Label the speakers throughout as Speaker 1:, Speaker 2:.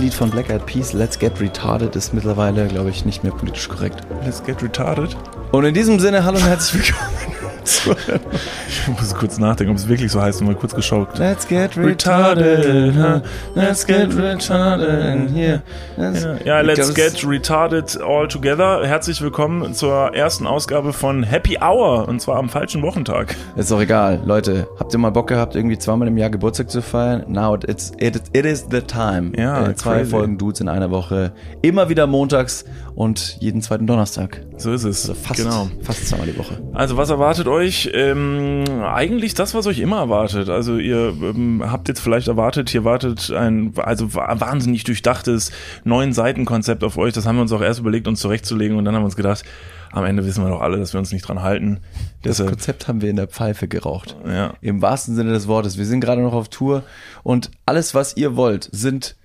Speaker 1: Partylied von Black Eyed Peas, Let's Get Retarded, ist mittlerweile, glaube ich, nicht mehr politisch korrekt.
Speaker 2: Let's get retarded.
Speaker 1: Und in diesem Sinne, hallo und herzlich willkommen
Speaker 2: Ich muss kurz nachdenken, ob es wirklich so heißt und mal kurz geschaut.
Speaker 1: Let's Get
Speaker 2: Retarded, huh?
Speaker 1: Let's Get Retarded in here.
Speaker 2: Ja, ja, let's get retarded all together. Herzlich willkommen zur ersten Ausgabe von Happy Hour und zwar am falschen Wochentag.
Speaker 1: Ist doch egal, Leute. Habt ihr mal Bock gehabt, irgendwie zweimal im Jahr Geburtstag zu feiern? Now it's, it, it is the time.
Speaker 2: Ja,
Speaker 1: Äh, zwei
Speaker 2: crazy.
Speaker 1: Folgen Dudes in einer Woche. Immer wieder montags und jeden zweiten Donnerstag.
Speaker 2: So ist es.
Speaker 1: Also fast,
Speaker 2: Genau.
Speaker 1: fast zweimal die Woche.
Speaker 2: Also was erwartet euch? Ähm, eigentlich das, was euch immer erwartet. Also ihr ähm, habt jetzt vielleicht erwartet, hier wartet ein also wa- wahnsinnig durchdachtes neun Seitenkonzept auf euch. Das haben wir uns auch erst überlegt, uns zurechtzulegen und dann haben wir uns gedacht, am Ende wissen wir doch alle, dass wir uns nicht dran halten.
Speaker 1: Das
Speaker 2: Deshalb,
Speaker 1: Konzept haben wir in der Pfeife geraucht.
Speaker 2: ja.
Speaker 1: Im wahrsten Sinne des Wortes. Wir sind gerade noch auf Tour und alles, was ihr wollt, sind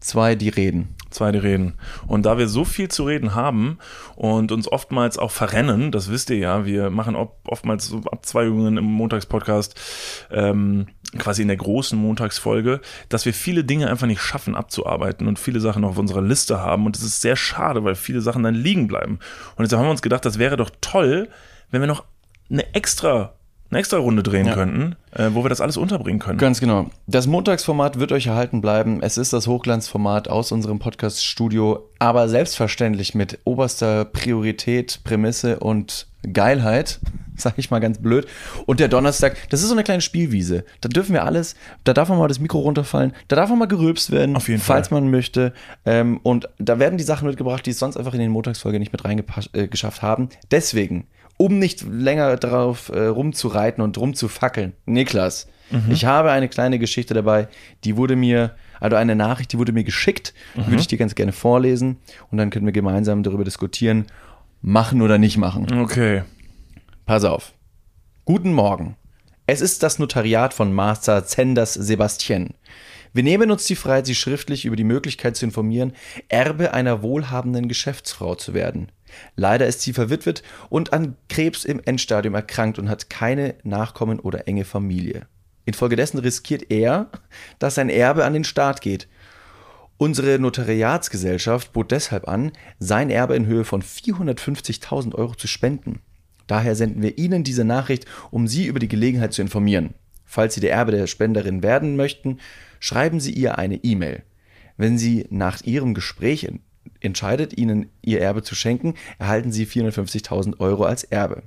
Speaker 1: zwei, die reden.
Speaker 2: Zweite Reden. Und da wir so viel zu reden haben und uns oftmals auch verrennen, das wisst ihr ja, wir machen oftmals so Abzweigungen im Montagspodcast, ähm, quasi in der großen Montagsfolge, dass wir viele Dinge einfach nicht schaffen abzuarbeiten und viele Sachen noch auf unserer Liste haben. Und das ist sehr schade, weil viele Sachen dann liegen bleiben. Und jetzt haben wir uns gedacht, das wäre doch toll, wenn wir noch eine extra, eine extra Runde drehen
Speaker 1: Ja.
Speaker 2: könnten, äh, wo wir das alles unterbringen können.
Speaker 1: Ganz genau. Das Montagsformat wird euch erhalten bleiben. Es ist das Hochglanzformat aus unserem Podcast-Studio, aber selbstverständlich mit oberster Priorität, Prämisse und Geilheit, sag ich mal ganz blöd. Und der Donnerstag, das ist so eine kleine Spielwiese. Da dürfen wir alles, da darf man mal das Mikro runterfallen, da darf man mal gerülpst werden,
Speaker 2: Auf jeden
Speaker 1: falls
Speaker 2: Fall.
Speaker 1: man möchte. Ähm, und da werden die Sachen mitgebracht, die es sonst einfach in den Montagsfolge nicht mit reingeschafft äh, haben. Deswegen, um nicht länger darauf äh, rumzureiten und rumzufackeln, Niklas, ich habe eine kleine Geschichte dabei, die wurde mir, also eine Nachricht, die wurde mir geschickt, die würde ich dir ganz gerne vorlesen und dann können wir gemeinsam darüber diskutieren, machen oder nicht machen.
Speaker 2: Okay.
Speaker 1: Pass auf. Guten Morgen. Es ist das Notariat von Master Zenders Sebastian. Wir nehmen uns die Freiheit, Sie schriftlich über die Möglichkeit zu informieren, Erbe einer wohlhabenden Geschäftsfrau zu werden. Leider ist sie verwitwet und an Krebs im Endstadium erkrankt und hat keine Nachkommen oder enge Familie. Infolgedessen riskiert er, dass sein Erbe an den Staat geht. Unsere Notariatsgesellschaft bot deshalb an, sein Erbe in Höhe von 450.000 Euro zu spenden. Daher senden wir Ihnen diese Nachricht, um Sie über die Gelegenheit zu informieren. Falls Sie der Erbe der Spenderin werden möchten, schreiben Sie ihr eine E-Mail. Wenn sie nach Ihrem Gespräch entscheidet, Ihnen Ihr Erbe zu schenken, erhalten Sie 450.000 Euro als Erbe.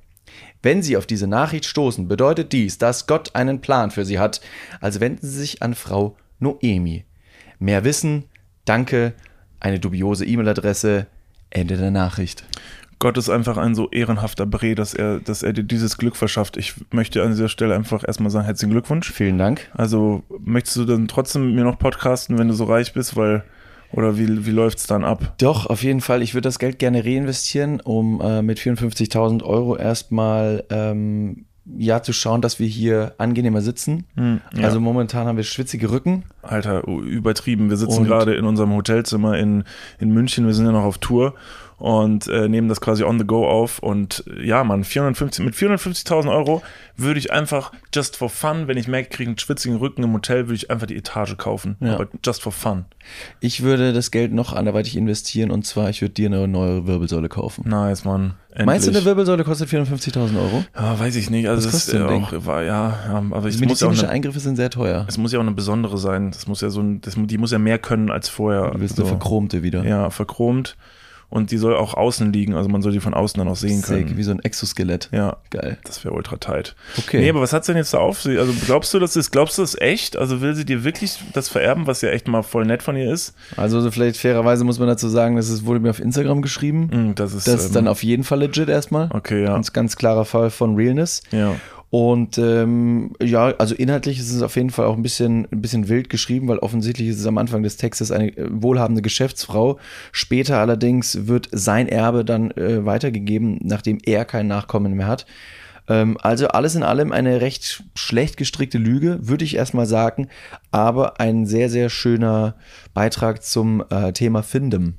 Speaker 1: Wenn Sie auf diese Nachricht stoßen, bedeutet dies, dass Gott einen Plan für Sie hat. Also wenden Sie sich an Frau Noemi. Mehr Wissen, danke, eine dubiose E-Mail-Adresse, Ende der Nachricht.
Speaker 2: Gott ist einfach ein so ehrenhafter Bre, dass er, dass er dir dieses Glück verschafft. Ich möchte an dieser Stelle einfach erstmal sagen, herzlichen Glückwunsch.
Speaker 1: Vielen Dank.
Speaker 2: Also möchtest du dann trotzdem mir noch podcasten, wenn du so reich bist, weil oder wie, wie läuft's dann ab?
Speaker 1: Doch, auf jeden Fall. Ich würde das Geld gerne reinvestieren, um äh, mit 54.000 Euro erstmal ähm, ja zu schauen, dass wir hier angenehmer sitzen.
Speaker 2: Hm, ja.
Speaker 1: Also momentan haben wir schwitzige Rücken.
Speaker 2: Alter, übertrieben. Wir sitzen gerade in unserem Hotelzimmer in, in München. Wir sind ja noch auf Tour und äh, nehmen das quasi on the go auf. Und ja, Mann, 450, mit 450.000 Euro würde ich einfach just for fun, wenn ich merke, ich kriege einen schwitzigen Rücken im Hotel, würde ich einfach die Etage kaufen.
Speaker 1: Ja.
Speaker 2: Aber just for fun.
Speaker 1: Ich würde das Geld noch anderweitig investieren und zwar, ich würde dir eine neue Wirbelsäule kaufen.
Speaker 2: Nice, Mann. Endlich.
Speaker 1: Meinst du, eine Wirbelsäule kostet 54.000 Euro?
Speaker 2: Ja, weiß ich nicht. Also das ist
Speaker 1: ein
Speaker 2: auch, war, ja, ja, aber es muss ja auch
Speaker 1: Medizinische
Speaker 2: eine,
Speaker 1: Eingriffe sind sehr teuer.
Speaker 2: es muss ja auch eine besondere sein. Das muss ja so ein, das, die muss ja mehr können als vorher.
Speaker 1: Du willst
Speaker 2: so.
Speaker 1: eine verchromte wieder.
Speaker 2: Ja, verchromt. Und die soll auch außen liegen, also man soll die von außen dann auch sehen
Speaker 1: Sick,
Speaker 2: können.
Speaker 1: wie so ein Exoskelett.
Speaker 2: Ja,
Speaker 1: Geil.
Speaker 2: das wäre ultra tight.
Speaker 1: Okay.
Speaker 2: Nee, aber was hat's denn jetzt da auf sich? Also glaubst du, das ist, glaubst du das echt? Also will sie dir wirklich das vererben, was ja echt mal voll nett von ihr ist?
Speaker 1: Also so vielleicht fairerweise muss man dazu sagen, dass es wurde mir auf Instagram geschrieben.
Speaker 2: Hm, das ist,
Speaker 1: Das ist
Speaker 2: ähm,
Speaker 1: dann auf jeden Fall legit erstmal.
Speaker 2: Okay, ja.
Speaker 1: Ganz, ganz klarer Fall von Realness.
Speaker 2: Ja.
Speaker 1: Und ähm, ja, also inhaltlich ist es auf jeden Fall auch ein bisschen, ein bisschen wild geschrieben, weil offensichtlich ist es am Anfang des Textes eine äh, wohlhabende Geschäftsfrau. Später allerdings wird sein Erbe dann äh, weitergegeben, nachdem er kein Nachkommen mehr hat. Ähm, also alles in allem eine recht schlecht gestrickte Lüge, würde ich erstmal sagen, aber ein sehr, sehr schöner Beitrag zum äh, Thema Findem.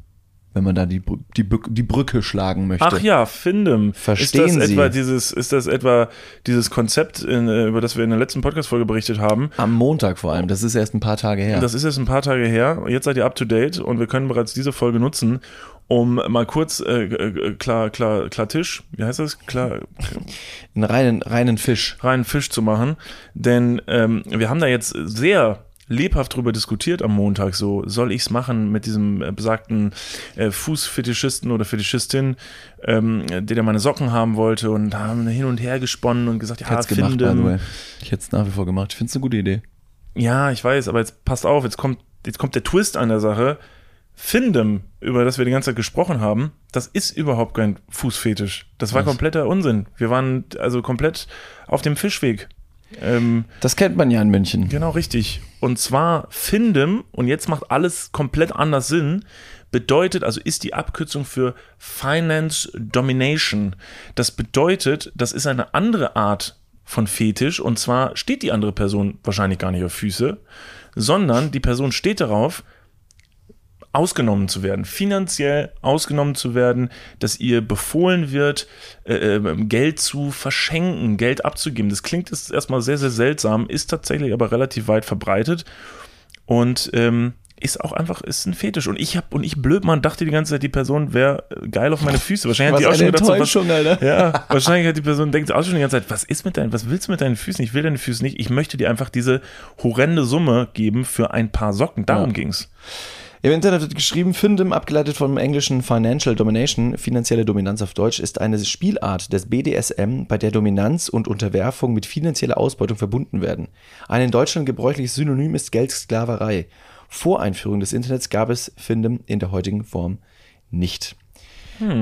Speaker 1: Wenn man da die, die, die Brücke schlagen möchte.
Speaker 2: Ach ja, Findem.
Speaker 1: Verstehen
Speaker 2: ist das
Speaker 1: Sie.
Speaker 2: Etwa dieses, ist das etwa dieses Konzept, in, äh, über das wir in der letzten Podcast-Folge berichtet haben?
Speaker 1: Am Montag vor allem, das ist erst ein paar Tage her.
Speaker 2: Das ist jetzt ein paar Tage her. Jetzt seid ihr up to date und wir können bereits diese Folge nutzen, um mal kurz äh, äh, klar, klar, klar Tisch, wie heißt das? Klar,
Speaker 1: einen reinen, reinen Fisch.
Speaker 2: reinen Fisch zu machen. Denn ähm, wir haben da jetzt sehr lebhaft drüber diskutiert am Montag. So, soll ich's machen mit diesem äh, besagten äh, Fußfetischisten oder Fetischistin, ähm, der der meine Socken haben wollte und haben hin und her gesponnen und gesagt,
Speaker 1: Ich
Speaker 2: ja,
Speaker 1: es gemacht,
Speaker 2: finde.
Speaker 1: way. Ich hätte es nach wie vor gemacht. Ich finde es eine gute Idee.
Speaker 2: Ja, ich weiß, aber jetzt passt auf, jetzt kommt, jetzt kommt der Twist an der Sache. Findem, über das wir die ganze Zeit gesprochen haben, das ist überhaupt kein Fußfetisch. Das war
Speaker 1: Was?
Speaker 2: kompletter Unsinn. Wir waren also komplett auf dem Fischweg. Ähm,
Speaker 1: Das kennt man ja in München.
Speaker 2: genau richtig. Und zwar Findem, und jetzt macht alles komplett anders Sinn, bedeutet, also ist die Abkürzung für Finance Domination. Das bedeutet, das ist eine andere Art von Fetisch, und zwar steht die andere Person wahrscheinlich gar nicht auf Füße, sondern die Person steht darauf, ausgenommen zu werden, finanziell ausgenommen zu werden, dass ihr befohlen wird, äh, äh, Geld zu verschenken, Geld abzugeben. Das klingt jetzt erstmal sehr, sehr seltsam, ist tatsächlich aber relativ weit verbreitet und ähm, ist auch einfach, ist ein Fetisch. Und ich hab, und ich Blödmann dachte die ganze Zeit, die Person wäre geil auf meine Füße. Wahrscheinlich hat die auch schon gedacht, so, was,
Speaker 1: Alter.
Speaker 2: ja, wahrscheinlich hat die Person denkt auch schon die ganze Zeit, was ist mit deinen, was willst du mit deinen Füßen? Ich will deine Füße nicht. Ich möchte dir einfach diese horrende Summe geben für ein paar Socken. Darum
Speaker 1: Ja.
Speaker 2: ging's.
Speaker 1: Im Internet wird geschrieben, Findem, abgeleitet vom englischen Financial Domination, finanzielle Dominanz auf Deutsch, ist eine Spielart des BDSM, bei der Dominanz und Unterwerfung mit finanzieller Ausbeutung verbunden werden. Ein in Deutschland gebräuchliches Synonym ist Geldsklaverei. Vor Einführung des Internets gab es Findem in der heutigen Form nicht.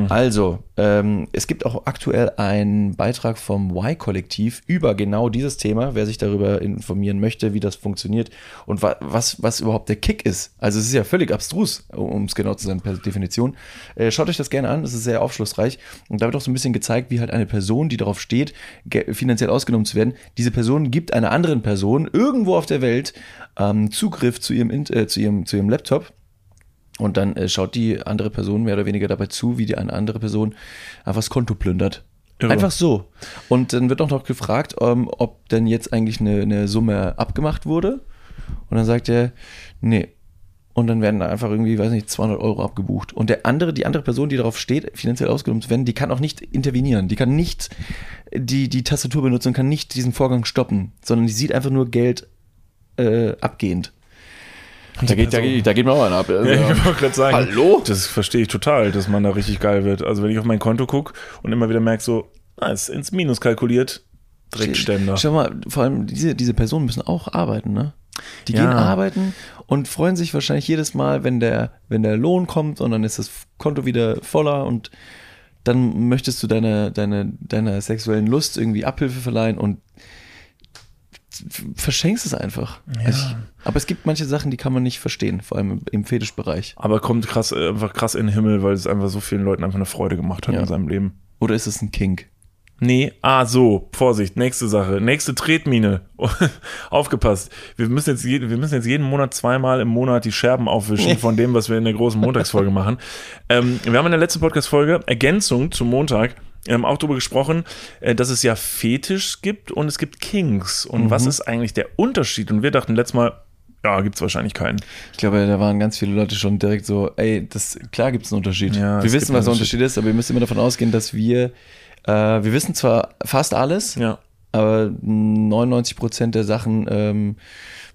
Speaker 1: Also, ähm, es gibt auch aktuell einen Beitrag vom Y-Kollektiv über genau dieses Thema, wer sich darüber informieren möchte, wie das funktioniert und wa was, was überhaupt der Kick ist. Also es ist ja völlig abstrus, um es genau zu sein per Definition. Äh, schaut euch das gerne an, es ist sehr aufschlussreich und da wird auch so ein bisschen gezeigt, wie halt eine Person, die darauf steht, finanziell ausgenommen zu werden, diese Person gibt einer anderen Person irgendwo auf der Welt ähm, Zugriff zu ihrem, äh, zu ihrem, zu ihrem Laptop und dann äh, schaut die andere Person mehr oder weniger dabei zu, wie die eine andere Person einfach das Konto plündert.
Speaker 2: Irre.
Speaker 1: Einfach so. Und dann wird auch noch gefragt, ähm, ob denn jetzt eigentlich eine, eine Summe abgemacht wurde. Und dann sagt er, nee. Und dann werden da einfach irgendwie, weiß nicht, 200 Euro abgebucht. Und der andere, die andere Person, die darauf steht, finanziell ausgenommen zu werden, die kann auch nicht intervenieren. Die kann nicht die, die Tastatur benutzen und kann nicht diesen Vorgang stoppen, sondern die sieht einfach nur Geld äh, abgehend. Da geht, da, geht, da geht man auch einer ab. Also,
Speaker 2: Ja, ich wollte gerade sagen,
Speaker 1: Hallo?
Speaker 2: das verstehe ich total, dass man da richtig geil wird. Also wenn ich auf mein Konto gucke und immer wieder merke, so, ah, ist ins Minus kalkuliert, Dreckständer.
Speaker 1: Schau mal, vor allem diese, diese Personen müssen auch arbeiten, ne? Die
Speaker 2: Ja.
Speaker 1: gehen arbeiten und freuen sich wahrscheinlich jedes Mal, wenn der, wenn der Lohn kommt und dann ist das Konto wieder voller und dann möchtest du deine, deine, deiner sexuellen Lust irgendwie Abhilfe verleihen und verschenkst es einfach. Also ich, aber es gibt manche Sachen, die kann man nicht verstehen, vor allem im, im Fetischbereich.
Speaker 2: Aber kommt krass, äh, einfach krass in den Himmel, weil es einfach so vielen Leuten einfach eine Freude gemacht hat
Speaker 1: Ja.
Speaker 2: in seinem Leben.
Speaker 1: Oder ist es ein Kink?
Speaker 2: Nee, ah, so, Vorsicht, nächste Sache, nächste Tretmine. Aufgepasst. Wir müssen, jetzt je, wir müssen jetzt jeden Monat zweimal im Monat die Scherben aufwischen von dem, was wir in der großen Montagsfolge machen. Ähm, wir haben in der letzten Podcast-Folge Ergänzung zum Montag ähm, auch darüber gesprochen, äh, dass es ja Fetisch gibt und es gibt Kings. Und was ist eigentlich der Unterschied? Und wir dachten letztes Mal, ja, gibt's wahrscheinlich keinen.
Speaker 1: Ich glaube, da waren ganz viele Leute schon direkt so, ey, das, klar gibt es einen Unterschied.
Speaker 2: Ja,
Speaker 1: wir
Speaker 2: es
Speaker 1: wissen,
Speaker 2: gibt
Speaker 1: was der Unterschied ist, aber ihr müsst immer davon ausgehen, dass wir, äh, wir wissen zwar fast alles,
Speaker 2: Ja.
Speaker 1: aber 99 Prozent der Sachen ähm,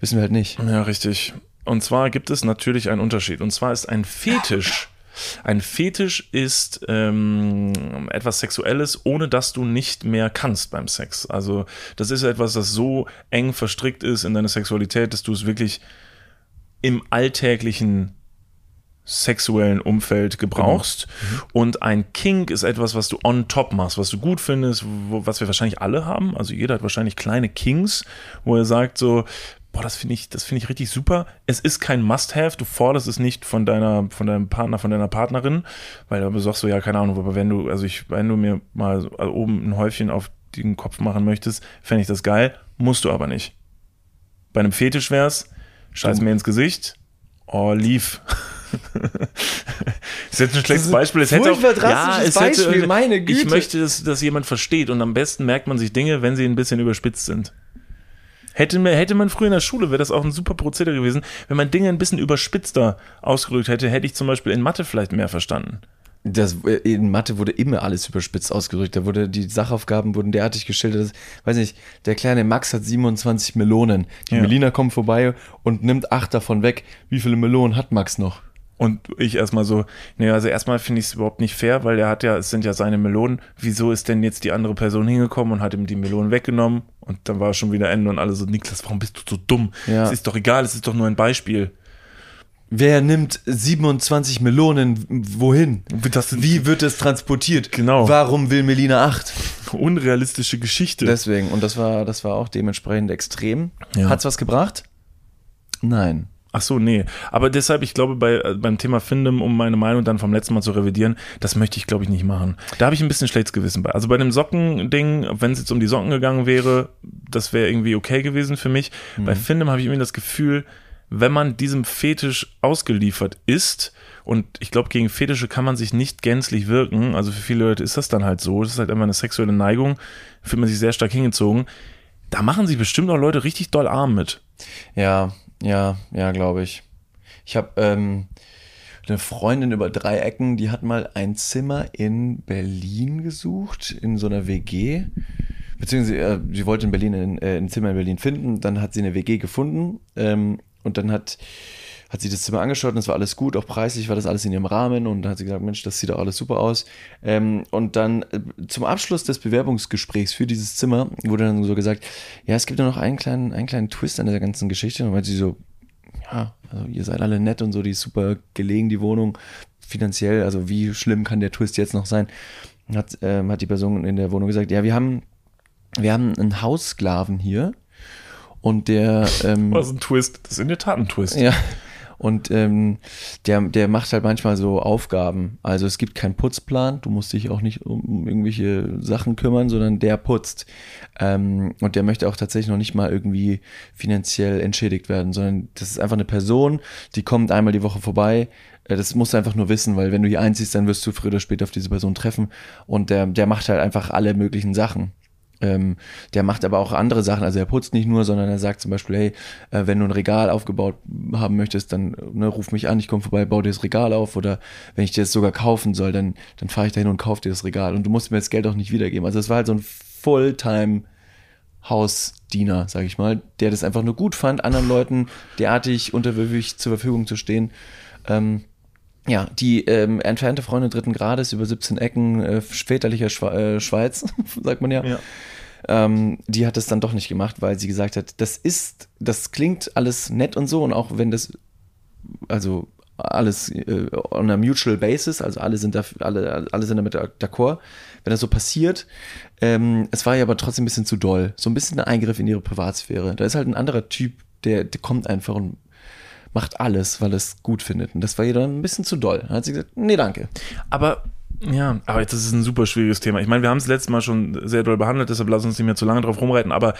Speaker 1: wissen wir halt nicht.
Speaker 2: Ja, richtig. Und zwar gibt es natürlich einen Unterschied. Und zwar ist ein Fetisch. Ein Fetisch ist ähm, etwas Sexuelles, ohne dass du nicht mehr kannst beim Sex. Also das ist etwas, das so eng verstrickt ist in deine Sexualität, dass du es wirklich im alltäglichen sexuellen Umfeld gebrauchst. Und ein Kink ist etwas, was du on top machst, was du gut findest, wo, was wir wahrscheinlich alle haben. Also jeder hat wahrscheinlich kleine Kinks, wo er sagt so, boah, das finde ich, das finde ich richtig super. Es ist kein Must-have, du forderst es nicht von deiner, von deinem Partner, von deiner Partnerin, weil du sagst so, ja, keine Ahnung, aber wenn du, also ich, wenn du mir mal so, also oben ein Häufchen auf den Kopf machen möchtest, fände ich das geil, musst du aber nicht. Bei einem Fetisch wär's, scheiß mir ins Gesicht, oh, lief. ist jetzt ein schlechtes
Speaker 1: Das
Speaker 2: Beispiel. Es hätte auch,
Speaker 1: drastisches
Speaker 2: es hätte,
Speaker 1: Beispiel, meine Güte.
Speaker 2: Ich möchte, dass, dass jemand versteht und am besten merkt man sich Dinge, wenn sie ein bisschen überspitzt sind. Hätte, mir- hätte man früher in der Schule, wäre das auch ein super Prozedere gewesen, wenn man Dinge ein bisschen überspitzter ausgedrückt hätte, hätte ich zum Beispiel in Mathe vielleicht mehr verstanden.
Speaker 1: Das, äh, in Mathe wurde immer alles überspitzt ausgedrückt. Da wurde die Sachaufgaben wurden derartig geschildert, dass, weiß nicht, der kleine Max hat 27 Melonen. Die
Speaker 2: Ja.
Speaker 1: Melina kommt vorbei und nimmt acht davon weg. Wie viele Melonen hat Max noch?
Speaker 2: Und ich erstmal so, nee, also erstmal finde ich es überhaupt nicht fair, weil er hat ja, es sind ja seine Melonen. Wieso ist denn jetzt die andere Person hingekommen und hat ihm die Melonen weggenommen? Und dann war schon wieder Ende und alle so, Niklas, warum bist du so dumm?
Speaker 1: Ja.
Speaker 2: Es ist doch egal, es ist doch nur ein Beispiel.
Speaker 1: Wer nimmt 27 Melonen wohin?
Speaker 2: Das
Speaker 1: Wie wird es transportiert?
Speaker 2: Genau.
Speaker 1: Warum will Melina acht?
Speaker 2: unrealistische Geschichte.
Speaker 1: Deswegen, und das war, das war auch dementsprechend extrem.
Speaker 2: Ja.
Speaker 1: Hat's was gebracht? Nein.
Speaker 2: Ach so, nee. Aber deshalb, ich glaube, bei, äh, beim Thema Findem, um meine Meinung dann vom letzten Mal zu revidieren, das möchte ich, glaube ich, nicht machen. Da habe ich ein bisschen schlechtes Gewissen bei. Also bei dem Socken-Ding, wenn es jetzt um die Socken gegangen wäre, das wäre irgendwie okay gewesen für mich. Bei Findem habe ich irgendwie das Gefühl, wenn man diesem Fetisch ausgeliefert ist, und ich glaube, gegen Fetische kann man sich nicht gänzlich wirken. Also für viele Leute ist das dann halt so. Das ist halt immer eine sexuelle Neigung, fühlt man sich sehr stark hingezogen. Da machen sich bestimmt auch Leute richtig doll arm mit.
Speaker 1: Ja, ja, ja, glaube ich. Ich habe ähm, eine Freundin über drei Ecken, die hat mal ein Zimmer in Berlin gesucht, in so einer WG. Beziehungsweise äh, sie wollte in Berlin ein, äh, ein Zimmer in Berlin finden, dann hat sie eine WG gefunden ähm, und dann hat, hat sie das Zimmer angeschaut und es war alles gut, auch preislich war das alles in ihrem Rahmen und dann hat sie gesagt, Mensch, das sieht doch alles super aus. Ähm, und dann äh, zum Abschluss des Bewerbungsgesprächs für dieses Zimmer wurde dann so gesagt, ja, es gibt ja noch einen kleinen, einen kleinen Twist an der ganzen Geschichte. Und dann meinte sie so, ja, also ihr seid alle nett und so, die ist super gelegen, die Wohnung, finanziell, also wie schlimm kann der Twist jetzt noch sein? Hat, ähm, hat die Person in der Wohnung gesagt, ja, wir haben, wir haben einen Haussklaven hier und der, ähm,
Speaker 2: Was ein Twist. Das ist in der Tat ein Twist.
Speaker 1: ja. Und ähm, der, der macht halt manchmal so Aufgaben. Also es gibt keinen Putzplan, du musst dich auch nicht um irgendwelche Sachen kümmern, sondern der putzt. Ähm, und der möchte auch tatsächlich noch nicht mal irgendwie finanziell entschädigt werden, sondern das ist einfach eine Person, die kommt einmal die Woche vorbei. Äh, Das musst du einfach nur wissen, weil wenn du hier einziehst, dann wirst du früher oder später auf diese Person treffen. Und der, der macht halt einfach alle möglichen Sachen. Ähm, der macht aber auch andere Sachen. Also er putzt nicht nur, sondern er sagt zum Beispiel, hey, äh, wenn du ein Regal aufgebaut haben möchtest, dann ne, ruf mich an, ich komme vorbei, baue dir das Regal auf. Oder wenn ich dir das sogar kaufen soll, dann, dann fahre ich dahin und kaufe dir das Regal. Und du musst mir das Geld auch nicht wiedergeben. Also es war halt so ein Fulltime Hausdiener, sag ich mal, der das einfach nur gut fand, anderen Leuten derartig unterwürfig zur Verfügung zu stehen. Ähm, ja, die ähm, entfernte Freundin dritten Grades über 17 Ecken, äh, väterlicher Schwe äh, Schweiz, sagt man ja.
Speaker 2: Ja.
Speaker 1: Ähm, die hat es dann doch nicht gemacht, weil sie gesagt hat, das ist, das klingt alles nett und so und auch wenn das, also alles äh, on a mutual basis, also alle sind da, alle, alle sind damit d'accord, wenn das so passiert. Ähm, es war ja aber trotzdem ein bisschen zu doll, so ein bisschen ein Eingriff in ihre Privatsphäre. Da ist halt ein anderer Typ, der, der kommt einfach und macht alles, weil es gut findet. Und das war ihr dann ein bisschen zu doll. Dann hat sie gesagt, nee, danke.
Speaker 2: Aber ja, aber das ist ein super schwieriges Thema. Ich meine, wir haben es letztes Mal schon sehr doll behandelt, deshalb lass uns nicht mehr zu lange drauf rumreiten. Aber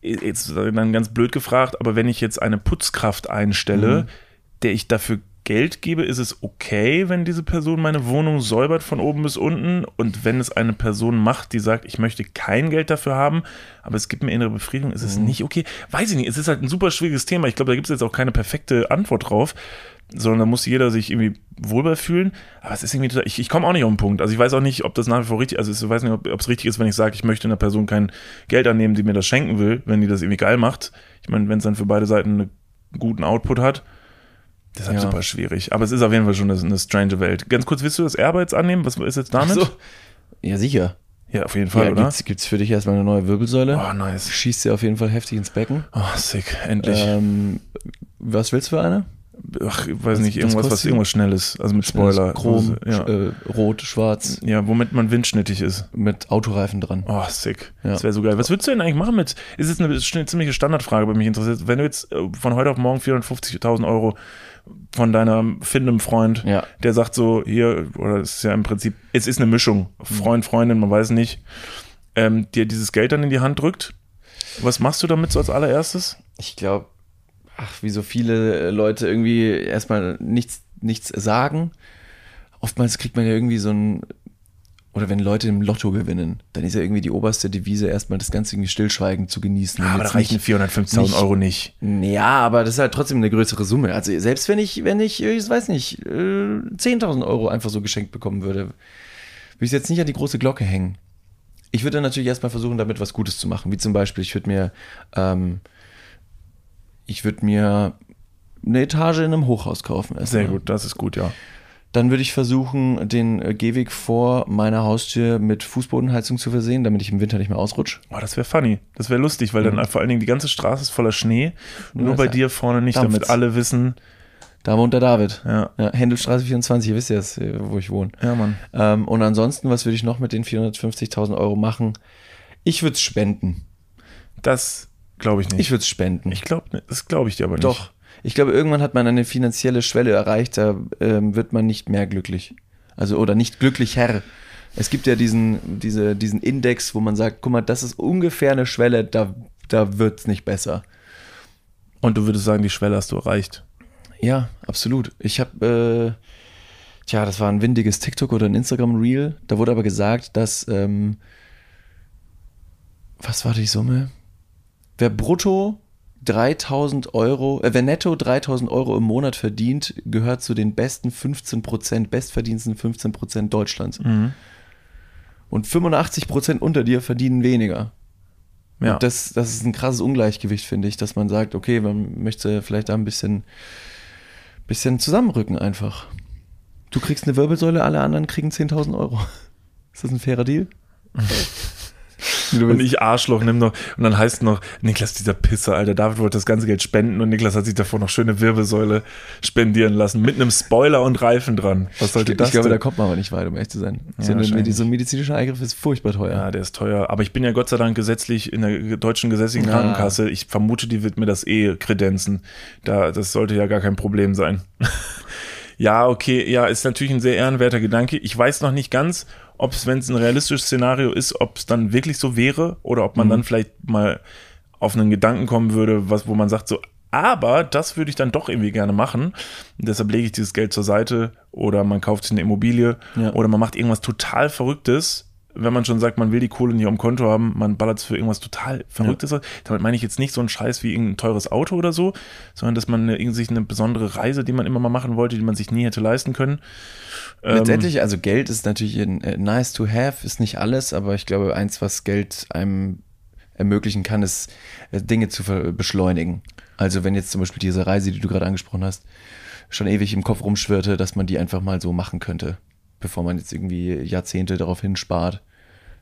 Speaker 2: jetzt dann ganz blöd gefragt, aber wenn ich jetzt eine Putzkraft einstelle, der ich dafür Geld gebe, ist es okay, wenn diese Person meine Wohnung säubert von oben bis unten? Und wenn es eine Person macht, die sagt, ich möchte kein Geld dafür haben, aber es gibt mir innere Befriedigung, ist es nicht okay? Weiß ich nicht, es ist halt ein super schwieriges Thema. Ich glaube, da gibt es jetzt auch keine perfekte Antwort drauf, sondern da muss jeder sich irgendwie wohlbar fühlen. Aber es ist irgendwie total, ich, ich komme auch nicht auf den Punkt. Also ich weiß auch nicht, ob das nach wie vor richtig, also ich weiß nicht, ob es richtig ist, wenn ich sage, ich möchte einer Person kein Geld annehmen, die mir das schenken will, wenn die das irgendwie geil macht. Ich meine, wenn es dann für beide Seiten einen guten Output hat, das ist halt
Speaker 1: Ja.
Speaker 2: super schwierig. Aber es ist auf jeden Fall schon eine, eine strange Welt. Ganz kurz, willst du das Erbe jetzt annehmen? Was ist jetzt damit?
Speaker 1: So. Ja, sicher.
Speaker 2: Ja, auf jeden Fall,
Speaker 1: ja,
Speaker 2: oder?
Speaker 1: gibt's, gibt's für dich erstmal eine neue Wirbelsäule?
Speaker 2: Oh, nice.
Speaker 1: Schießt dir auf jeden Fall heftig ins Becken.
Speaker 2: Oh, sick. Endlich.
Speaker 1: Ähm, was willst du für eine?
Speaker 2: Ach, ich weiß
Speaker 1: was-
Speaker 2: nicht,
Speaker 1: was
Speaker 2: irgendwas, was irgendwas Schnelles. Also mit Spoiler.
Speaker 1: Chrom,
Speaker 2: Ja.
Speaker 1: äh, rot, schwarz,
Speaker 2: ja, womit man windschnittig ist.
Speaker 1: mit Autoreifen dran.
Speaker 2: Oh, sick.
Speaker 1: Ja.
Speaker 2: Das wäre so geil. Was würdest du denn eigentlich machen mit, ist jetzt eine, eine ziemliche Standardfrage, bei mich interessiert. Wenn du jetzt äh, von heute auf morgen 450.000 Euro von deiner findem Freund,
Speaker 1: Ja.
Speaker 2: der sagt so, hier, oder es ist ja im Prinzip, es ist eine Mischung, Freund, Freundin, man weiß nicht, ähm, dir dieses Geld dann in die Hand drückt. Was machst du damit so als allererstes?
Speaker 1: Ich glaube, ach, wie so viele äh, Leute irgendwie erstmal nichts, nichts sagen oftmals kriegt man ja irgendwie so ein, oder wenn Leute im Lotto gewinnen, dann ist ja irgendwie die oberste Devise erstmal das Ganze irgendwie stillschweigend zu genießen.
Speaker 2: aber da reichen
Speaker 1: nicht-
Speaker 2: 450.000
Speaker 1: nicht-
Speaker 2: Euro nicht.
Speaker 1: Ja, aber das ist halt trotzdem eine größere Summe. Also selbst wenn ich, wenn ich, ich weiß nicht, äh, 10.000 Euro einfach so geschenkt bekommen würde, würde ich es jetzt nicht an die große Glocke hängen. Ich würde dann natürlich erstmal versuchen, damit was Gutes zu machen. Wie zum Beispiel, ich würde mir, ähm, ich würde mir eine Etage in einem Hochhaus kaufen. erstmal.
Speaker 2: Sehr gut, das ist gut, ja.
Speaker 1: Dann würde ich versuchen, den äh, Gehweg vor meiner Haustür mit Fußbodenheizung zu versehen, damit ich im Winter nicht mehr ausrutsche.
Speaker 2: Oh, das wäre funny. Das wäre lustig, weil dann vor allen Dingen die ganze Straße ist voller Schnee. Nur
Speaker 1: das
Speaker 2: bei
Speaker 1: ist-
Speaker 2: dir vorne nicht,
Speaker 1: dampft's.
Speaker 2: damit alle wissen.
Speaker 1: Da wohnt der David.
Speaker 2: Ja,
Speaker 1: Ja, Händelstraße 24, ihr wisst ja, äh, wo ich wohne.
Speaker 2: ja, Mann.
Speaker 1: Ähm, und ansonsten, was würde ich noch mit den 450.000 Euro machen? Ich würde es spenden.
Speaker 2: Das glaube ich nicht.
Speaker 1: Ich würde es spenden.
Speaker 2: Ich glaube, das glaube ich dir aber nicht.
Speaker 1: Doch. Ich glaube, irgendwann hat man eine finanzielle Schwelle erreicht, da ähm, wird man nicht mehr glücklich. Also, oder nicht glücklich Herr. Es gibt ja diesen, diese, diesen Index, wo man sagt, guck mal, das ist ungefähr eine Schwelle, da, da wird es nicht besser.
Speaker 2: Und du würdest sagen, die Schwelle hast du erreicht.
Speaker 1: Ja, absolut. Ich habe, äh, tja, das war ein windiges TikTok oder ein Instagram-Reel. Da wurde aber gesagt, dass, ähm, was war die Summe? Wer brutto 3000 Euro, äh, wer netto 3000 Euro im Monat verdient, gehört zu den besten 15 Prozent, bestverdiensten 15 Prozent Deutschlands. Und 85 Prozent unter dir verdienen weniger.
Speaker 2: Ja.
Speaker 1: Und das, das ist ein krasses Ungleichgewicht, finde ich, dass man sagt, okay, man möchte vielleicht da ein bisschen, bisschen zusammenrücken einfach. Du kriegst eine Wirbelsäule, alle anderen kriegen 10.000 Euro. Ist das ein fairer Deal?
Speaker 2: Und ich Arschloch nimm noch, und dann heißt noch, Niklas, dieser Pisser, Alter, David wollte das ganze Geld spenden und Niklas hat sich davor noch schöne Wirbelsäule spendieren lassen, mit einem Spoiler und Reifen dran. Was sollte
Speaker 1: ich
Speaker 2: das
Speaker 1: glaube, da
Speaker 2: denn?
Speaker 1: kommt man aber nicht weit, um ehrlich zu sein.
Speaker 2: Ja,
Speaker 1: so, eine, so ein medizinischer Eingriff ist furchtbar teuer.
Speaker 2: Ja, der ist teuer. Aber ich bin ja Gott sei Dank gesetzlich in der deutschen gesetzlichen. Krankenkasse. Ich vermute, die wird mir das eh kredenzen. Da, das sollte ja gar kein Problem sein. ja, okay, ja, ist natürlich ein sehr ehrenwerter Gedanke. Ich weiß noch nicht ganz, ob es, wenn es ein realistisches Szenario ist, ob es dann wirklich so wäre oder ob man
Speaker 1: Mhm.
Speaker 2: dann vielleicht mal auf einen Gedanken kommen würde, was, wo man sagt so, aber das würde ich dann doch irgendwie gerne machen. Und deshalb lege ich dieses Geld zur Seite oder man kauft sich eine Immobilie
Speaker 1: Ja.
Speaker 2: oder man macht irgendwas total Verrücktes. Wenn man schon sagt, man will die Kohle nicht dem Konto haben, man ballert es für irgendwas total Verrücktes. Damit meine ich jetzt nicht so einen Scheiß wie irgendein teures Auto oder so, sondern dass man eine, irgendwie sich eine besondere Reise, die man immer mal machen wollte, die man sich nie hätte leisten können. Ähm,
Speaker 1: Letztendlich, also Geld ist natürlich ein, äh, nice to have, ist nicht alles, aber ich glaube, eins, was Geld einem ermöglichen kann, ist, äh, Dinge zu beschleunigen. Also wenn jetzt zum Beispiel diese Reise, die du gerade angesprochen hast, schon ewig im Kopf rumschwirrte, dass man die einfach mal so machen könnte, bevor man jetzt irgendwie Jahrzehnte darauf hinspart.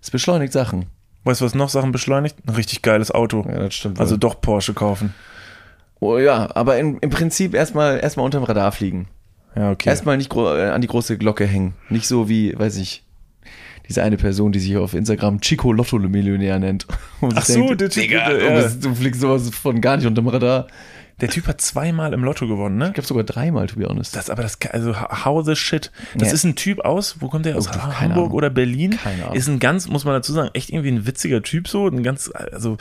Speaker 1: Es beschleunigt Sachen.
Speaker 2: Weißt du, was noch Sachen beschleunigt? Ein richtig geiles Auto.
Speaker 1: Ja, das stimmt.
Speaker 2: Also
Speaker 1: wohl.
Speaker 2: doch Porsche kaufen.
Speaker 1: oh, ja, aber im, im Prinzip erstmal erstmal unterm Radar fliegen.
Speaker 2: Ja, okay.
Speaker 1: Erstmal nicht äh, an die große Glocke hängen. Nicht so wie, weiß ich, diese eine Person, die sich auf Instagram Chico Lotto Millionär nennt. Und
Speaker 2: Ach so, Typ,
Speaker 1: Digga,
Speaker 2: ja.
Speaker 1: du fliegst sowas von gar nicht unterm Radar.
Speaker 2: Der Typ hat zweimal im Lotto gewonnen, ne?
Speaker 1: Ich glaube sogar dreimal, to be honest.
Speaker 2: Das, aber das, also how the shit. Das
Speaker 1: Ja.
Speaker 2: ist ein Typ aus, wo kommt der aus?
Speaker 1: Oh,
Speaker 2: Hamburg
Speaker 1: Ahnung.
Speaker 2: oder Berlin?
Speaker 1: Keine Ahnung.
Speaker 2: Ist ein ganz, muss man dazu sagen, echt irgendwie ein witziger Typ so, ein ganz, also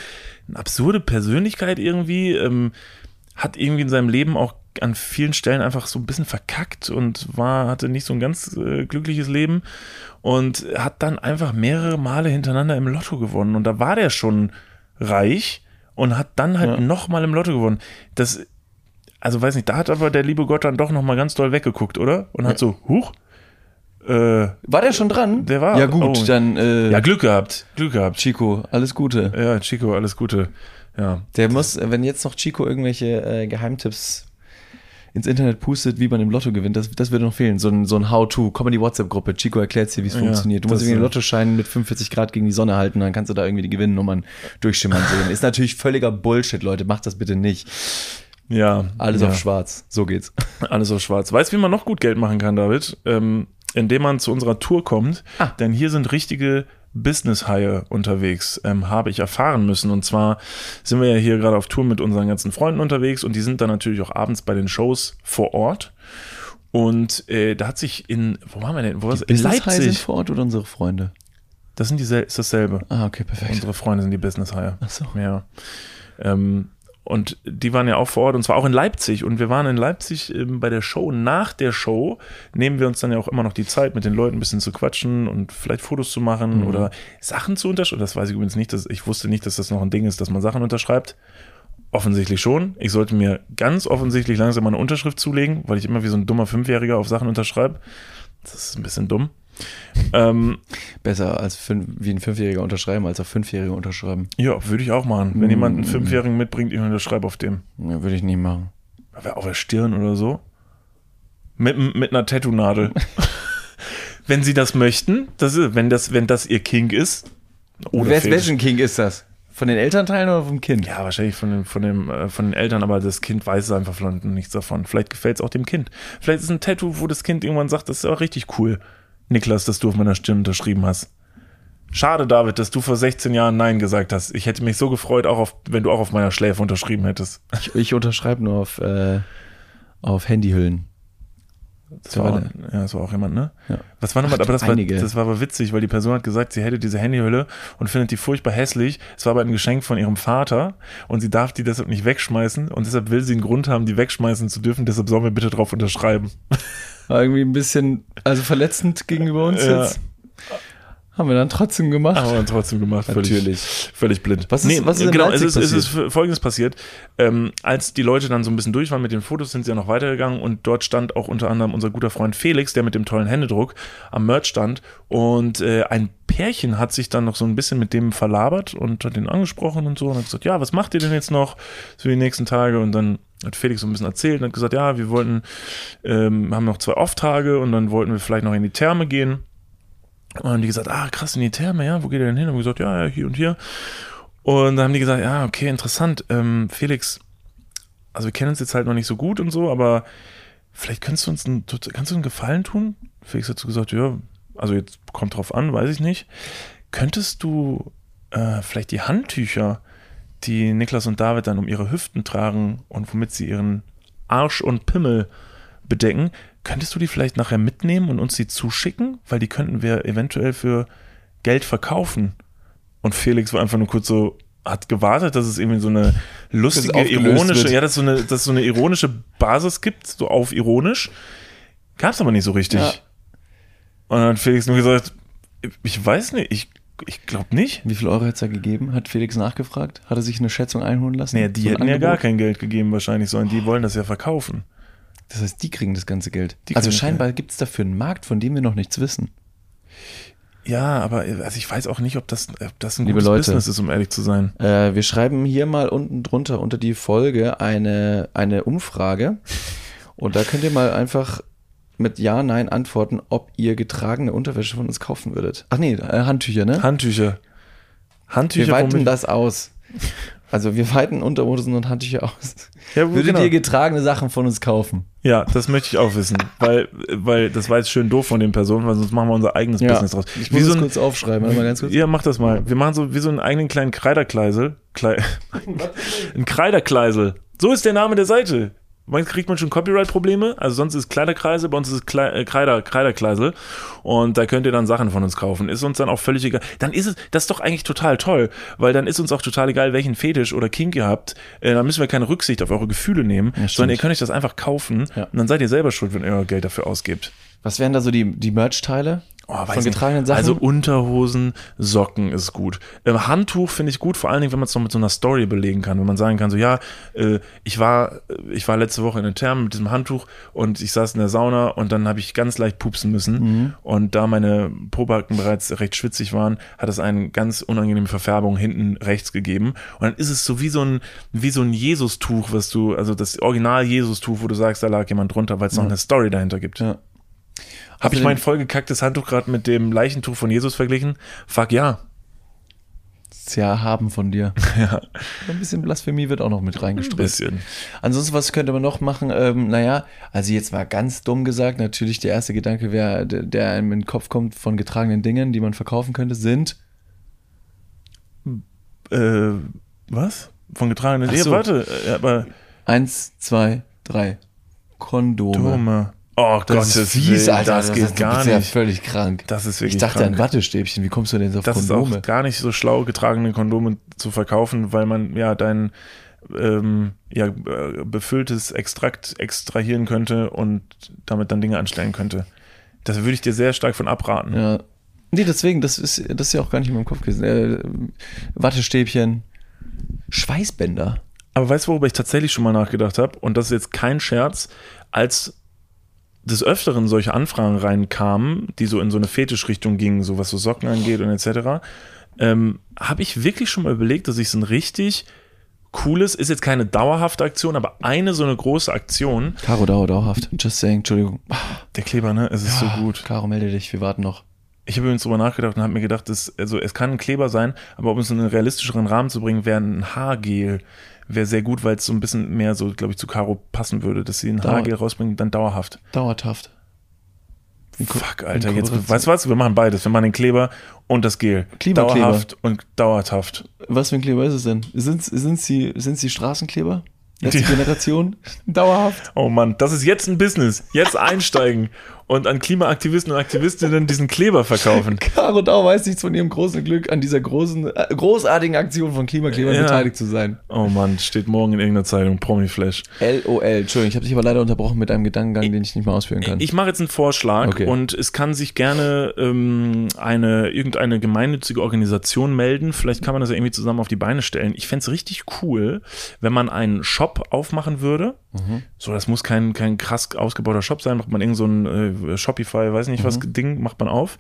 Speaker 2: eine absurde Persönlichkeit irgendwie, ähm, hat irgendwie in seinem Leben auch an vielen Stellen einfach so ein bisschen verkackt und war, hatte nicht so ein ganz äh, glückliches Leben und hat dann einfach mehrere Male hintereinander im Lotto gewonnen und da war der schon reich und hat dann halt
Speaker 1: Ja.
Speaker 2: nochmal im Lotto gewonnen. Das, also weiß nicht, da hat aber der liebe Gott dann doch nochmal ganz doll weggeguckt, oder? Und hat so, huch, äh,
Speaker 1: War der schon dran?
Speaker 2: Der war-
Speaker 1: Ja gut,
Speaker 2: oh.
Speaker 1: dann äh,
Speaker 2: ja, Glück gehabt, Glück gehabt.
Speaker 1: Chico, alles Gute.
Speaker 2: Ja, Chico, alles Gute. Ja.
Speaker 1: Der muss, wenn jetzt noch Chico irgendwelche äh, Geheimtipps ins Internet pustet, wie man im Lotto gewinnt, das, das würde noch fehlen. So ein, so ein How-To-Comedy-WhatsApp-Gruppe. Chico erklärt dir, wie es
Speaker 2: Ja,
Speaker 1: funktioniert. Du musst irgendwie einen
Speaker 2: äh,
Speaker 1: Lottoschein mit 45 Grad gegen die Sonne halten, dann kannst du da irgendwie die Gewinnnummern durchschimmern sehen. Ist natürlich völliger Bullshit, Leute. Macht das bitte nicht.
Speaker 2: Ja.
Speaker 1: Alles
Speaker 2: ja.
Speaker 1: auf schwarz. So geht's.
Speaker 2: Alles auf schwarz. Weißt du, wie man noch gut Geld machen kann, David? Ähm, indem man zu unserer Tour kommt.
Speaker 1: Ah.
Speaker 2: Denn hier sind richtige Business-Haie unterwegs, ähm, habe ich erfahren müssen. Und zwar sind wir ja hier gerade auf Tour mit unseren ganzen Freunden unterwegs und die sind dann natürlich auch abends bei den Shows vor Ort. Und äh, da hat sich in, wo waren wir denn? Wo war's? In
Speaker 1: Business-High sind
Speaker 2: Leipzig.
Speaker 1: vor Ort oder unsere Freunde?
Speaker 2: Das sind diesel ist dasselbe.
Speaker 1: Ah, okay, perfekt.
Speaker 2: Unsere Freunde sind die Business-Haie.
Speaker 1: Ach so.
Speaker 2: Ja. Ähm, und die waren ja auch vor Ort und zwar auch in Leipzig. Und wir waren in Leipzig ähm, bei der Show. Nach der Show nehmen wir uns dann ja auch immer noch die Zeit, mit den Leuten ein bisschen zu quatschen und vielleicht Fotos zu machen
Speaker 1: Mhm.
Speaker 2: oder Sachen zu unterschreiben. Das weiß ich übrigens nicht. Dass, ich wusste nicht, dass das noch ein Ding ist, dass man Sachen unterschreibt. Offensichtlich schon. Ich sollte mir ganz offensichtlich langsam mal eine Unterschrift zulegen, weil ich immer wie so ein dummer Fünfjähriger auf Sachen unterschreibe. Das ist ein bisschen dumm. Ähm,
Speaker 1: Besser als fünf, wie ein Fünfjähriger unterschreiben, als auf Fünfjährige unterschreiben.
Speaker 2: ja, würde ich auch machen. Wenn jemand einen Fünfjährigen mitbringt, ich unterschreibe auf dem.
Speaker 1: Ja, würde ich nie machen.
Speaker 2: Auf der Stirn oder so. Mit, mit einer Tattoo-Nadel. wenn sie das möchten, das ist, wenn, das, wenn das ihr King ist. Oder
Speaker 1: wessen King ist das? Von den Elternteilen oder vom Kind?
Speaker 2: Ja, wahrscheinlich von, dem, von, dem, äh, von den Eltern, aber das Kind weiß es einfach nichts davon. Vielleicht gefällt es auch dem Kind. Vielleicht ist es ein Tattoo, wo das Kind irgendwann sagt, das ist auch richtig cool, Niklas, dass du auf meiner Stirn unterschrieben hast. Schade, David, dass du vor 16 Jahren Nein gesagt hast. Ich hätte mich so gefreut, auch auf, wenn du auch auf meiner Schläfe unterschrieben hättest.
Speaker 1: Ich, ich unterschreibe nur auf, äh, auf Handyhüllen.
Speaker 2: Das war, auch, ja, das war auch jemand, ne?
Speaker 1: Ja.
Speaker 2: Was war nochmal, aber das war, das war aber witzig, weil die Person hat gesagt, sie hätte diese Handyhülle und findet die furchtbar hässlich. Es war aber ein Geschenk von ihrem Vater und sie darf die deshalb nicht wegschmeißen und deshalb will sie einen Grund haben, die wegschmeißen zu dürfen. Deshalb sollen wir bitte drauf unterschreiben.
Speaker 1: War irgendwie ein bisschen, also verletzend gegenüber uns
Speaker 2: Ja.
Speaker 1: jetzt. Haben wir dann trotzdem gemacht.
Speaker 2: Haben wir dann trotzdem gemacht. Völlig,
Speaker 1: Natürlich.
Speaker 2: Völlig blind.
Speaker 1: Was ist- was ist
Speaker 2: genau, es ist, es ist folgendes passiert. Ähm, als die Leute dann so ein bisschen durch waren mit den Fotos, sind sie ja noch weitergegangen und dort stand auch unter anderem unser guter Freund Felix, der mit dem tollen Händedruck am Merch stand. Und äh, ein Pärchen hat sich dann noch so ein bisschen mit dem verlabert und hat ihn angesprochen und so und hat gesagt, ja, was macht ihr denn jetzt noch so die nächsten Tage? Und dann hat Felix so ein bisschen erzählt und hat gesagt, ja, wir wollten, ähm, haben noch zwei Off-Tage und dann wollten wir vielleicht noch in die Therme gehen. Und haben die gesagt, ah, krass, in die Therme, ja, wo geht ihr denn hin? Und gesagt, ja, ja, hier und hier. Und dann haben die gesagt, ja, okay, interessant, ähm, Felix, also wir kennen uns jetzt halt noch nicht so gut und so, aber vielleicht kannst du uns einen, kannst du einen Gefallen tun? Felix hat so gesagt, ja, also jetzt kommt drauf an, weiß ich nicht. Könntest du äh, vielleicht die Handtücher, die Niklas und David dann um ihre Hüften tragen und womit sie ihren Arsch und Pimmel bedecken, könntest du die vielleicht nachher mitnehmen und uns die zuschicken? Weil die könnten wir eventuell für Geld verkaufen. Und Felix war einfach nur kurz so, hat gewartet, dass es irgendwie so eine lustige, ironische,
Speaker 1: wird.
Speaker 2: ja, dass es so eine, dass es so eine ironische Basis gibt, so auf ironisch. Gab's aber nicht so richtig.
Speaker 1: Ja.
Speaker 2: Und dann hat Felix nur gesagt, ich weiß nicht, ich, ich glaube nicht.
Speaker 1: Wie viel Euro hat es da gegeben? Hat Felix nachgefragt? Hat er sich eine Schätzung einholen lassen?
Speaker 2: Naja, die
Speaker 1: So
Speaker 2: hätten ja gar
Speaker 1: Angebot?
Speaker 2: kein Geld gegeben wahrscheinlich, sondern die wollen das ja verkaufen.
Speaker 1: Das heißt, die kriegen das ganze Geld.
Speaker 2: Die
Speaker 1: also scheinbar gibt es dafür einen Markt, von dem wir noch nichts wissen.
Speaker 2: Ja, aber also ich weiß auch nicht, ob das, ob das ein
Speaker 1: Liebe
Speaker 2: gutes
Speaker 1: Leute.
Speaker 2: Business ist, um ehrlich zu sein.
Speaker 1: Äh, wir schreiben hier mal unten drunter unter die Folge eine, eine Umfrage. Und da könnt ihr mal einfach mit Ja, Nein antworten, ob ihr getragene Unterwäsche von uns kaufen würdet. Ach nee, äh, Handtücher, ne?
Speaker 2: Handtücher. Handtücher,
Speaker 1: wir weiten das aus. Also wir weiten Unterhosen und Handtücher aus.
Speaker 2: Ja,
Speaker 1: Würdet
Speaker 2: genau.
Speaker 1: ihr getragene Sachen von uns kaufen?
Speaker 2: Ja, das möchte ich auch wissen, weil, weil das war jetzt schön doof von den Personen, weil sonst machen wir unser eigenes Business draus.
Speaker 1: Ich
Speaker 2: Wie
Speaker 1: muss
Speaker 2: so
Speaker 1: es
Speaker 2: ein,
Speaker 1: kurz aufschreiben, mal ganz kurz.
Speaker 2: ja, mach das mal. Wir machen so wie so einen eigenen kleinen Kreiderkleisel. Klei ein Kreiderkleisel. So ist der Name der Seite. Manchmal kriegt man schon Copyright-Probleme. Also sonst ist es Kleiderkreise, bei uns ist es Klei äh, Kreider, Kreiderkleisel. Und da könnt ihr dann Sachen von uns kaufen. Ist uns dann auch völlig egal. Dann ist es, das ist doch eigentlich total toll, weil dann ist uns auch total egal, welchen Fetisch oder Kink ihr habt. Äh, dann müssen wir keine Rücksicht auf eure Gefühle nehmen,
Speaker 1: stimmt.
Speaker 2: sondern ihr könnt euch das einfach kaufen
Speaker 1: Ja.
Speaker 2: und dann seid ihr selber schuld, wenn ihr euer Geld dafür ausgebt.
Speaker 1: Was wären da so die, die Merch-Teile?
Speaker 2: Oh,
Speaker 1: von getragenen Sachen?
Speaker 2: Also Unterhosen, Socken ist gut. Ähm, Handtuch finde ich gut, vor allen Dingen, wenn man es noch mit so einer Story belegen kann. Wenn man sagen kann, so ja, äh, ich war, äh, ich war letzte Woche in der Therme mit diesem Handtuch und ich saß in der Sauna und dann habe ich ganz leicht pupsen müssen.
Speaker 1: Mhm.
Speaker 2: Und da meine Pobacken bereits recht schwitzig waren, hat es eine ganz unangenehme Verfärbung hinten rechts gegeben. Und dann ist es so wie so ein, wie so ein Jesus-Tuch, was du, also das Original-Jesus-Tuch, wo du sagst, da lag jemand drunter, weil es noch eine Story dahinter gibt.
Speaker 1: Ja.
Speaker 2: Habe ich mein vollgekacktes Handtuch gerade mit dem Leichentuch von Jesus verglichen? Fuck ja.
Speaker 1: Ja, haben von dir.
Speaker 2: Ja,
Speaker 1: Ein bisschen Blasphemie wird auch noch mit
Speaker 2: ein
Speaker 1: reingestreut.
Speaker 2: bisschen.
Speaker 1: Ansonsten, was könnte man noch machen? Ähm, naja, also jetzt mal ganz dumm gesagt, natürlich der erste Gedanke, wer, der, einem in den Kopf kommt von getragenen Dingen, die man verkaufen könnte, sind
Speaker 2: Äh, was? Von getragenen. Ja,
Speaker 1: so.
Speaker 2: warte, äh, aber
Speaker 1: eins, zwei, drei. Kondome.
Speaker 2: Dome. Oh Gott,
Speaker 1: Das ist fies, Alter.
Speaker 2: das geht
Speaker 1: ist,
Speaker 2: gar
Speaker 1: ist ja
Speaker 2: nicht.
Speaker 1: völlig krank.
Speaker 2: Das ist wirklich
Speaker 1: ich dachte
Speaker 2: krank.
Speaker 1: an Wattestäbchen. Wie kommst du denn jetzt auf
Speaker 2: Das ist
Speaker 1: Kondome?
Speaker 2: auch gar nicht so schlau, getragene Kondome zu verkaufen, weil man ja dein ähm, ja, äh, befülltes Extrakt extrahieren könnte und damit dann Dinge anstellen könnte. Das würde ich dir sehr stark von abraten.
Speaker 1: Ja. Nee, deswegen, das ist, das ist ja auch gar nicht in meinem Kopf gewesen. Äh, Wattestäbchen, Schweißbänder.
Speaker 2: Aber weißt du, worüber ich tatsächlich schon mal nachgedacht habe? Und das ist jetzt kein Scherz, als des Öfteren solche Anfragen reinkamen, die so in so eine Fetischrichtung gingen, so was so Socken angeht und etc., ähm, habe ich wirklich schon mal überlegt, dass ich so ein richtig cooles, ist jetzt keine dauerhafte Aktion, aber eine so eine große Aktion.
Speaker 1: Caro, dauer, dauerhaft. Just saying, Entschuldigung.
Speaker 2: Der Kleber, ne? Es ist so gut.
Speaker 1: Caro, melde dich, wir warten noch.
Speaker 2: Ich habe übrigens drüber nachgedacht und habe mir gedacht, das, also es kann ein Kleber sein, aber um es in einen realistischeren Rahmen zu bringen, wäre ein Haargel wäre sehr gut, weil es so ein bisschen mehr so, glaube ich, zu Caro passen würde, dass sie ein
Speaker 1: Dauer-
Speaker 2: Haargel rausbringen, dann dauerhaft.
Speaker 1: Dauerhaft.
Speaker 2: Fuck, Alter, jetzt, weißt du was? Wir machen beides. Wir machen den Kleber und das Gel.
Speaker 1: Klimakleber.
Speaker 2: Dauerhaft und dauerhaft.
Speaker 1: Was für ein Kleber ist es denn? Sind sind sie sind sie Straßenkleber? Letzte
Speaker 2: Die-
Speaker 1: Generation? Dauerhaft?
Speaker 2: Oh Mann, das ist jetzt ein Business. Jetzt einsteigen und an Klimaaktivisten und Aktivistinnen diesen Kleber verkaufen.
Speaker 1: Caro Dauer weiß nichts von ihrem großen Glück, an dieser großen, äh, großartigen Aktion von Klimaklebern
Speaker 2: Ja.
Speaker 1: beteiligt zu sein.
Speaker 2: Oh Mann, steht morgen in irgendeiner Zeitung, Promi-Flash.
Speaker 1: LOL. Entschuldigung, ich habe dich aber leider unterbrochen mit einem Gedankengang, den ich nicht mehr ausführen kann.
Speaker 2: Ich mache jetzt einen Vorschlag
Speaker 1: Okay.
Speaker 2: und es kann sich gerne ähm, eine irgendeine gemeinnützige Organisation melden. Vielleicht kann man das ja irgendwie zusammen auf die Beine stellen. Ich fänd's richtig cool, wenn man einen Shop aufmachen würde. So, das muss kein, kein krass ausgebauter Shop sein, macht man irgend so ein äh, Shopify, weiß nicht was, Ding, macht man auf.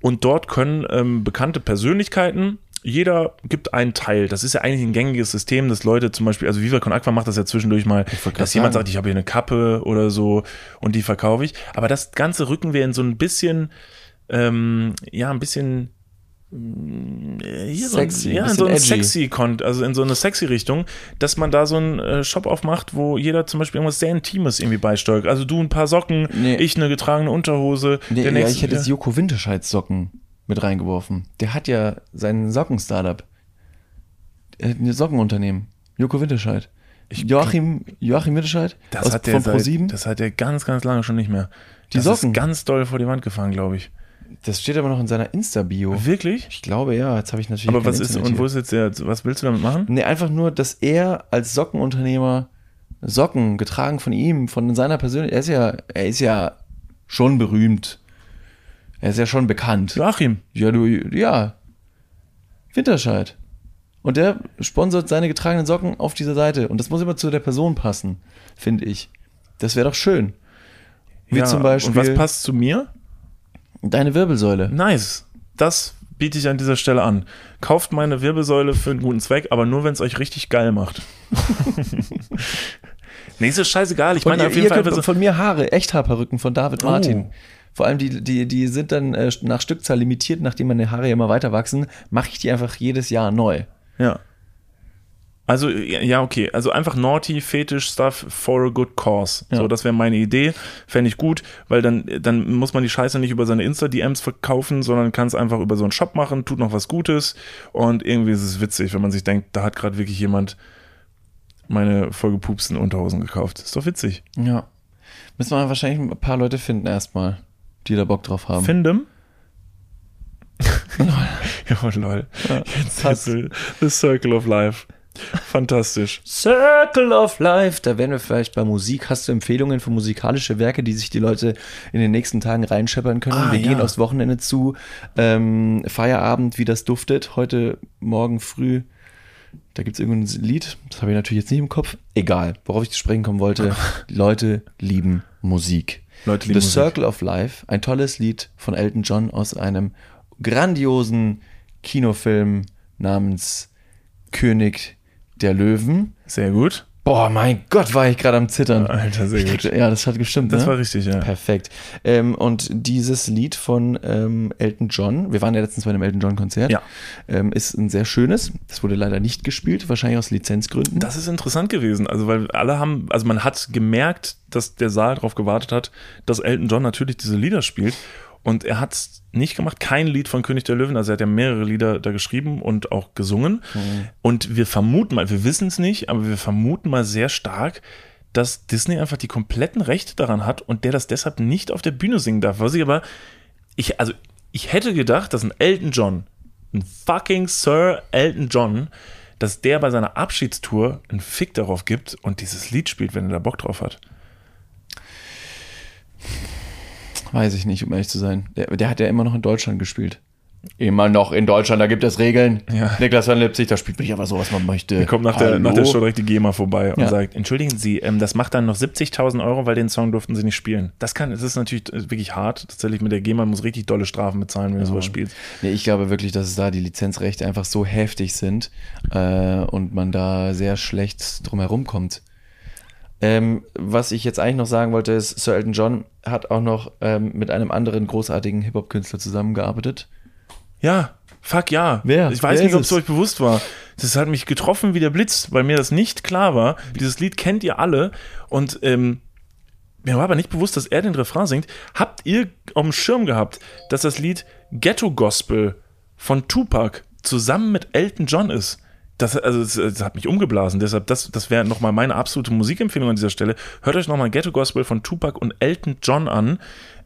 Speaker 2: Und dort können ähm, bekannte Persönlichkeiten jeder gibt einen Teil. Das ist ja eigentlich ein gängiges System, dass Leute zum Beispiel, also Viva Con Aqua macht das ja zwischendurch mal, dass jemand
Speaker 1: sagen.
Speaker 2: sagt, ich habe hier eine Kappe oder so und die verkaufe ich. Aber das Ganze rücken wir in so ein bisschen, ähm, ja, ein bisschen hier
Speaker 1: Sexy,
Speaker 2: so ein, ja, in so ein sexy Con also in so eine sexy Richtung, dass man da so einen äh, Shop aufmacht, wo jeder zum Beispiel irgendwas sehr Intimes irgendwie beisteuert. Also du ein paar Socken,
Speaker 1: Nee.
Speaker 2: ich eine getragene Unterhose.
Speaker 1: nee,
Speaker 2: der
Speaker 1: ja,
Speaker 2: nächste,
Speaker 1: ich hätte jetzt Joko Winterscheids Socken mit reingeworfen. Der hat ja sein Socken-Startup. Er hat ein Sockenunternehmen. Joko Winterscheid. Joachim, Joachim Winterscheid
Speaker 2: das
Speaker 1: aus,
Speaker 2: hat der
Speaker 1: von
Speaker 2: seit,
Speaker 1: ProSieben.
Speaker 2: das hat er ganz, ganz lange schon nicht mehr.
Speaker 1: Die
Speaker 2: das
Speaker 1: Socken?
Speaker 2: ist ganz doll vor die Wand gefahren, glaube ich.
Speaker 1: Das steht aber noch in seiner Insta-Bio.
Speaker 2: Wirklich?
Speaker 1: Ich glaube ja, jetzt habe ich natürlich.
Speaker 2: Aber was ist,
Speaker 1: Internet
Speaker 2: und wo ist jetzt der, was willst du damit machen?
Speaker 1: Nee, einfach nur, dass er als Sockenunternehmer Socken getragen von ihm, von seiner Persönlichkeit. Er ist ja, er ist ja schon berühmt. Er ist ja schon bekannt.
Speaker 2: Joachim.
Speaker 1: Ja, du, ja. Winterscheid. Und der sponsert seine getragenen Socken auf dieser Seite. Und das muss immer zu der Person passen, finde ich. Das wäre doch schön. Wie
Speaker 2: Ja,
Speaker 1: zum Beispiel
Speaker 2: Und was passt zu mir?
Speaker 1: Deine Wirbelsäule.
Speaker 2: Nice. Das biete ich an dieser Stelle an. Kauft meine Wirbelsäule für einen guten Zweck, aber nur, wenn es euch richtig geil macht. nee, ist scheißegal. Ich meine
Speaker 1: ihr,
Speaker 2: auf jeden Fall so,
Speaker 1: von mir Haare, Echthaarperücken von David
Speaker 2: Oh.
Speaker 1: Martin. Vor allem die, die, die sind dann äh, nach Stückzahl limitiert, nachdem meine Haare ja immer weiter wachsen, mache ich die einfach jedes Jahr neu.
Speaker 2: Ja. Also, ja, okay. Also einfach naughty, fetisch Stuff for a good cause.
Speaker 1: Ja.
Speaker 2: So, das wäre meine Idee. Fände ich gut, weil dann, dann muss man die Scheiße nicht über seine Insta-DMs verkaufen, sondern kann es einfach über so einen Shop machen, tut noch was Gutes und irgendwie ist es witzig, wenn man sich denkt, da hat gerade wirklich jemand meine vollgepupsten Unterhosen gekauft. Ist doch witzig.
Speaker 1: Ja. Müssen wir wahrscheinlich ein paar Leute finden erstmal, die da Bock drauf haben.
Speaker 2: Findem? ja, lol. Jetzt
Speaker 1: passt.
Speaker 2: ist The Circle of Life. Fantastisch.
Speaker 1: Circle of Life, da wären wir vielleicht bei Musik. Hast du Empfehlungen für musikalische Werke, die sich die Leute in den nächsten Tagen reinscheppern können?
Speaker 2: Ah,
Speaker 1: wir
Speaker 2: ja.
Speaker 1: gehen aufs Wochenende zu. Ähm, Feierabend, wie das duftet. Heute Morgen früh. Da gibt es irgendein Lied, das habe ich natürlich jetzt nicht im Kopf. Egal, worauf ich zu sprechen kommen wollte. Leute lieben Musik.
Speaker 2: Leute lieben
Speaker 1: The
Speaker 2: Musik.
Speaker 1: Circle of Life, ein tolles Lied von Elton John aus einem grandiosen Kinofilm namens König der Löwen.
Speaker 2: Sehr gut.
Speaker 1: Boah, mein Gott, war ich gerade am Zittern.
Speaker 2: Alter, sehr gut.
Speaker 1: Ja, das hat gestimmt.
Speaker 2: Das
Speaker 1: ne?
Speaker 2: war richtig, ja.
Speaker 1: Perfekt. Ähm, und dieses Lied von ähm, Elton John, wir waren ja letztens bei einem Elton John-Konzert,
Speaker 2: Ja.
Speaker 1: ähm, ist ein sehr schönes. Das wurde leider nicht gespielt, wahrscheinlich aus Lizenzgründen.
Speaker 2: Das ist interessant gewesen, also weil alle haben, also man hat gemerkt, dass der Saal darauf gewartet hat, dass Elton John natürlich diese Lieder spielt und er hat es nicht gemacht, kein Lied von König der Löwen, also er hat ja mehrere Lieder da geschrieben und auch gesungen. Und wir vermuten mal, wir wissen es nicht, aber wir vermuten mal sehr stark, dass Disney einfach die kompletten Rechte daran hat und der das deshalb nicht auf der Bühne singen darf, was ich aber, ich, also ich hätte gedacht, dass ein Elton John, ein fucking Sir Elton John, dass der bei seiner Abschiedstour einen Fick darauf gibt und dieses Lied spielt, wenn er da Bock drauf hat?
Speaker 1: Weiß ich nicht, um ehrlich zu sein. Der, der hat ja immer noch in Deutschland gespielt. Immer noch in Deutschland, da gibt es Regeln.
Speaker 2: Ja.
Speaker 1: Niklas van Lipzig, da spielt man nicht einfach so, was man möchte.
Speaker 2: Er kommt nach der, nach der Show direkt die GEMA vorbei und
Speaker 1: Ja.
Speaker 2: sagt, entschuldigen Sie, ähm, das macht dann noch 70.000 Euro, weil den Song durften Sie nicht spielen. Das kann, das ist natürlich wirklich hart. Tatsächlich mit der GEMA muss richtig dolle Strafen bezahlen, wenn du sowas spielst.
Speaker 1: Nee, ich glaube wirklich, dass es da die Lizenzrechte einfach so heftig sind äh, und man da sehr schlecht drum herum kommt. Ähm, was ich jetzt eigentlich noch sagen wollte, ist, Sir Elton John hat auch noch ähm, mit einem anderen großartigen Hip-Hop-Künstler zusammengearbeitet.
Speaker 2: Ja, fuck ja.
Speaker 1: Wer?
Speaker 2: Ich weiß
Speaker 1: Wer
Speaker 2: nicht, ob es
Speaker 1: es?
Speaker 2: euch bewusst war. Das hat mich getroffen wie der Blitz, weil mir das nicht klar war. Dieses Lied kennt ihr alle und ähm, mir war aber nicht bewusst, dass er den Refrain singt. Habt ihr auf dem Schirm gehabt, dass das Lied Ghetto Gospel von Tupac zusammen mit Elton John ist? Das, also, das, das hat mich umgeblasen. Deshalb, das, das wäre nochmal meine absolute Musikempfehlung an dieser Stelle. Hört euch nochmal Ghetto Gospel von Tupac und Elton John an.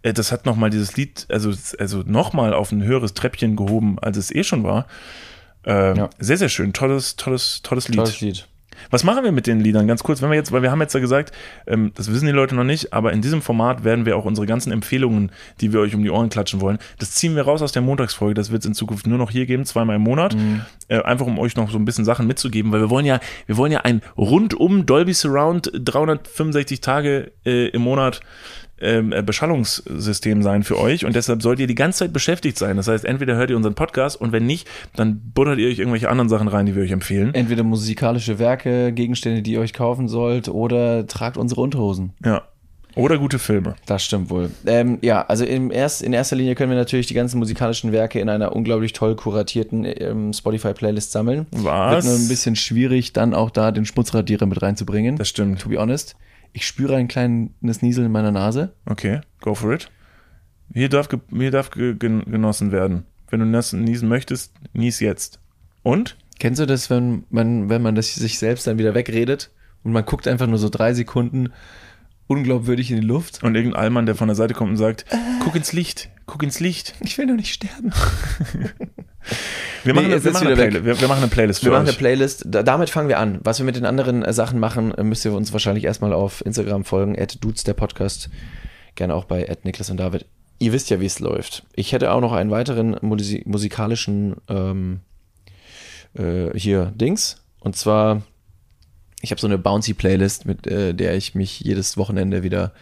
Speaker 2: Äh, Das hat nochmal dieses Lied, also, also nochmal auf ein höheres Treppchen gehoben, als es eh schon war. Ähm,
Speaker 1: Ja.
Speaker 2: Sehr, sehr schön. Tolles, tolles, tolles Lied.
Speaker 1: Tolles Lied.
Speaker 2: Was machen wir mit den Liedern? Ganz kurz, wenn wir jetzt, weil wir haben jetzt ja gesagt, ähm, das wissen die Leute noch nicht, aber in diesem Format werden wir auch unsere ganzen Empfehlungen, die wir euch um die Ohren klatschen wollen, das ziehen wir raus aus der Montagsfolge. Das wird es in Zukunft nur noch hier geben, zweimal im Monat. Äh, einfach um euch noch so ein bisschen Sachen mitzugeben, weil wir wollen ja, wir wollen ja ein rundum Dolby Surround 365 Tage äh, im Monat ähm, äh, Beschallungssystem sein für euch und deshalb sollt ihr die ganze Zeit beschäftigt sein. Das heißt, entweder hört ihr unseren Podcast und wenn nicht, dann buttert ihr euch irgendwelche anderen Sachen rein, die wir euch empfehlen.
Speaker 1: Entweder musikalische Werke, Gegenstände, die ihr euch kaufen sollt, oder tragt unsere Unterhosen.
Speaker 2: Ja. Oder gute Filme.
Speaker 1: Das stimmt wohl. Ähm, ja, also im erst, in erster Linie können wir natürlich die ganzen musikalischen Werke in einer unglaublich toll kuratierten ähm, Spotify-Playlist sammeln.
Speaker 2: Was?
Speaker 1: Wird nur ein bisschen schwierig, dann auch da den Schmutzradierer mit reinzubringen.
Speaker 2: Das stimmt.
Speaker 1: To be honest. Ich spüre ein kleines Nieseln in meiner Nase.
Speaker 2: Okay, go for it. Hier darf, hier darf ge gen genossen werden. Wenn du niesen möchtest, nies jetzt. Und?
Speaker 1: Kennst du das, wenn man, wenn man das sich selbst dann wieder wegredet und man guckt einfach nur so drei Sekunden unglaubwürdig in die Luft?
Speaker 2: Und irgendein Allmann, der von der Seite kommt und sagt, guck ins Licht, guck ins Licht.
Speaker 1: Ich will doch nicht sterben.
Speaker 2: Wir
Speaker 1: Nee,
Speaker 2: machen,
Speaker 1: es
Speaker 2: wir
Speaker 1: ist
Speaker 2: machen, eine. Playlist, wir, wir machen eine Playlist für
Speaker 1: Wir machen eine. Playlist. Da, damit fangen wir an. Was wir mit den anderen äh, Sachen machen, äh, müsst ihr uns wahrscheinlich erstmal auf Instagram folgen. At dudes der Podcast. Gerne auch bei at Niklas und David. Ihr wisst ja, wie es läuft. Ich hätte auch noch einen weiteren musi musikalischen ähm, äh, hier Dings. Und zwar, ich habe so eine Bouncy-Playlist, mit äh, der ich mich jedes Wochenende wieder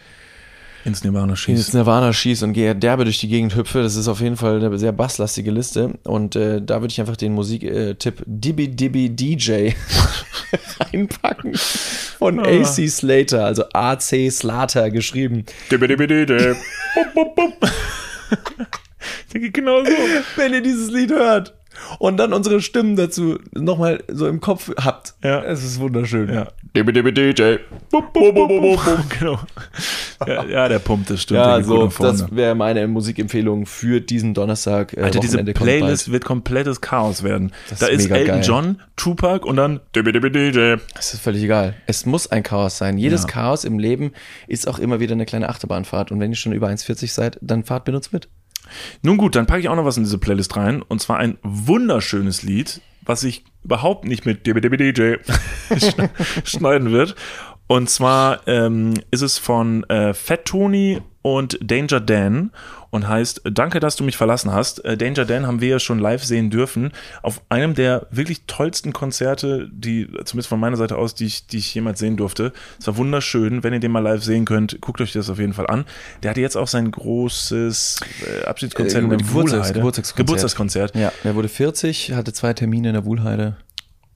Speaker 2: ins Nirvana
Speaker 1: ins
Speaker 2: schießt.
Speaker 1: Nirvana schieße und gehe derbe durch die Gegend hüpfe. Das ist auf jeden Fall eine sehr basslastige Liste. Und äh, da würde ich einfach den Musiktipp Dibby Dibby DJ reinpacken. Von
Speaker 2: Ah.
Speaker 1: AC Slater, also AC Slater geschrieben.
Speaker 2: Dibidibididi. Bum, bum, bum. Der geht genau so.
Speaker 1: Wenn ihr dieses Lied hört und dann unsere Stimmen dazu nochmal so im Kopf habt.
Speaker 2: Ja.
Speaker 1: Es ist wunderschön.
Speaker 2: Ja. Dibidibididi. Bum, bum, bum, bum. Genau. Ja, ja, der pumpt, das stimmt.
Speaker 1: Ja, so, das wäre meine Musikempfehlung für diesen Donnerstag. Äh,
Speaker 2: Alter, diese
Speaker 1: Wochenende kommt
Speaker 2: Playlist wird komplettes Chaos werden.
Speaker 1: Das
Speaker 2: da
Speaker 1: ist
Speaker 2: ist Elton
Speaker 1: geil.
Speaker 2: John, Tupac und dann Dibidibididi.
Speaker 1: Es ist völlig egal. Es muss ein Chaos sein. Jedes
Speaker 2: Ja.
Speaker 1: Chaos im Leben ist auch immer wieder eine kleine Achterbahnfahrt. Und wenn ihr schon über 1,40 seid, dann fahrt mit uns mit.
Speaker 2: Nun gut, dann packe ich auch noch was in diese Playlist rein. Und zwar ein wunderschönes Lied, was sich überhaupt nicht mit DBDBDJ schne- schneiden wird. Und zwar ähm, ist es von äh, Fat Tony und Danger Dan und heißt Danke, dass du mich verlassen hast. Äh, Danger Dan haben wir ja schon live sehen dürfen auf einem der wirklich tollsten Konzerte, die zumindest von meiner Seite aus, die ich, die ich jemals sehen durfte. Es war wunderschön. Wenn ihr den mal live sehen könnt, guckt euch das auf jeden Fall an. Der hatte jetzt auch sein großes äh, Abschiedskonzert
Speaker 1: Äh,
Speaker 2: in der
Speaker 1: Geburtstags-
Speaker 2: Wuhlheide.
Speaker 1: Geburtstagskonzert.
Speaker 2: Geburtstagskonzert.
Speaker 1: Ja, er wurde 40, hatte zwei Termine in der Wuhlheide.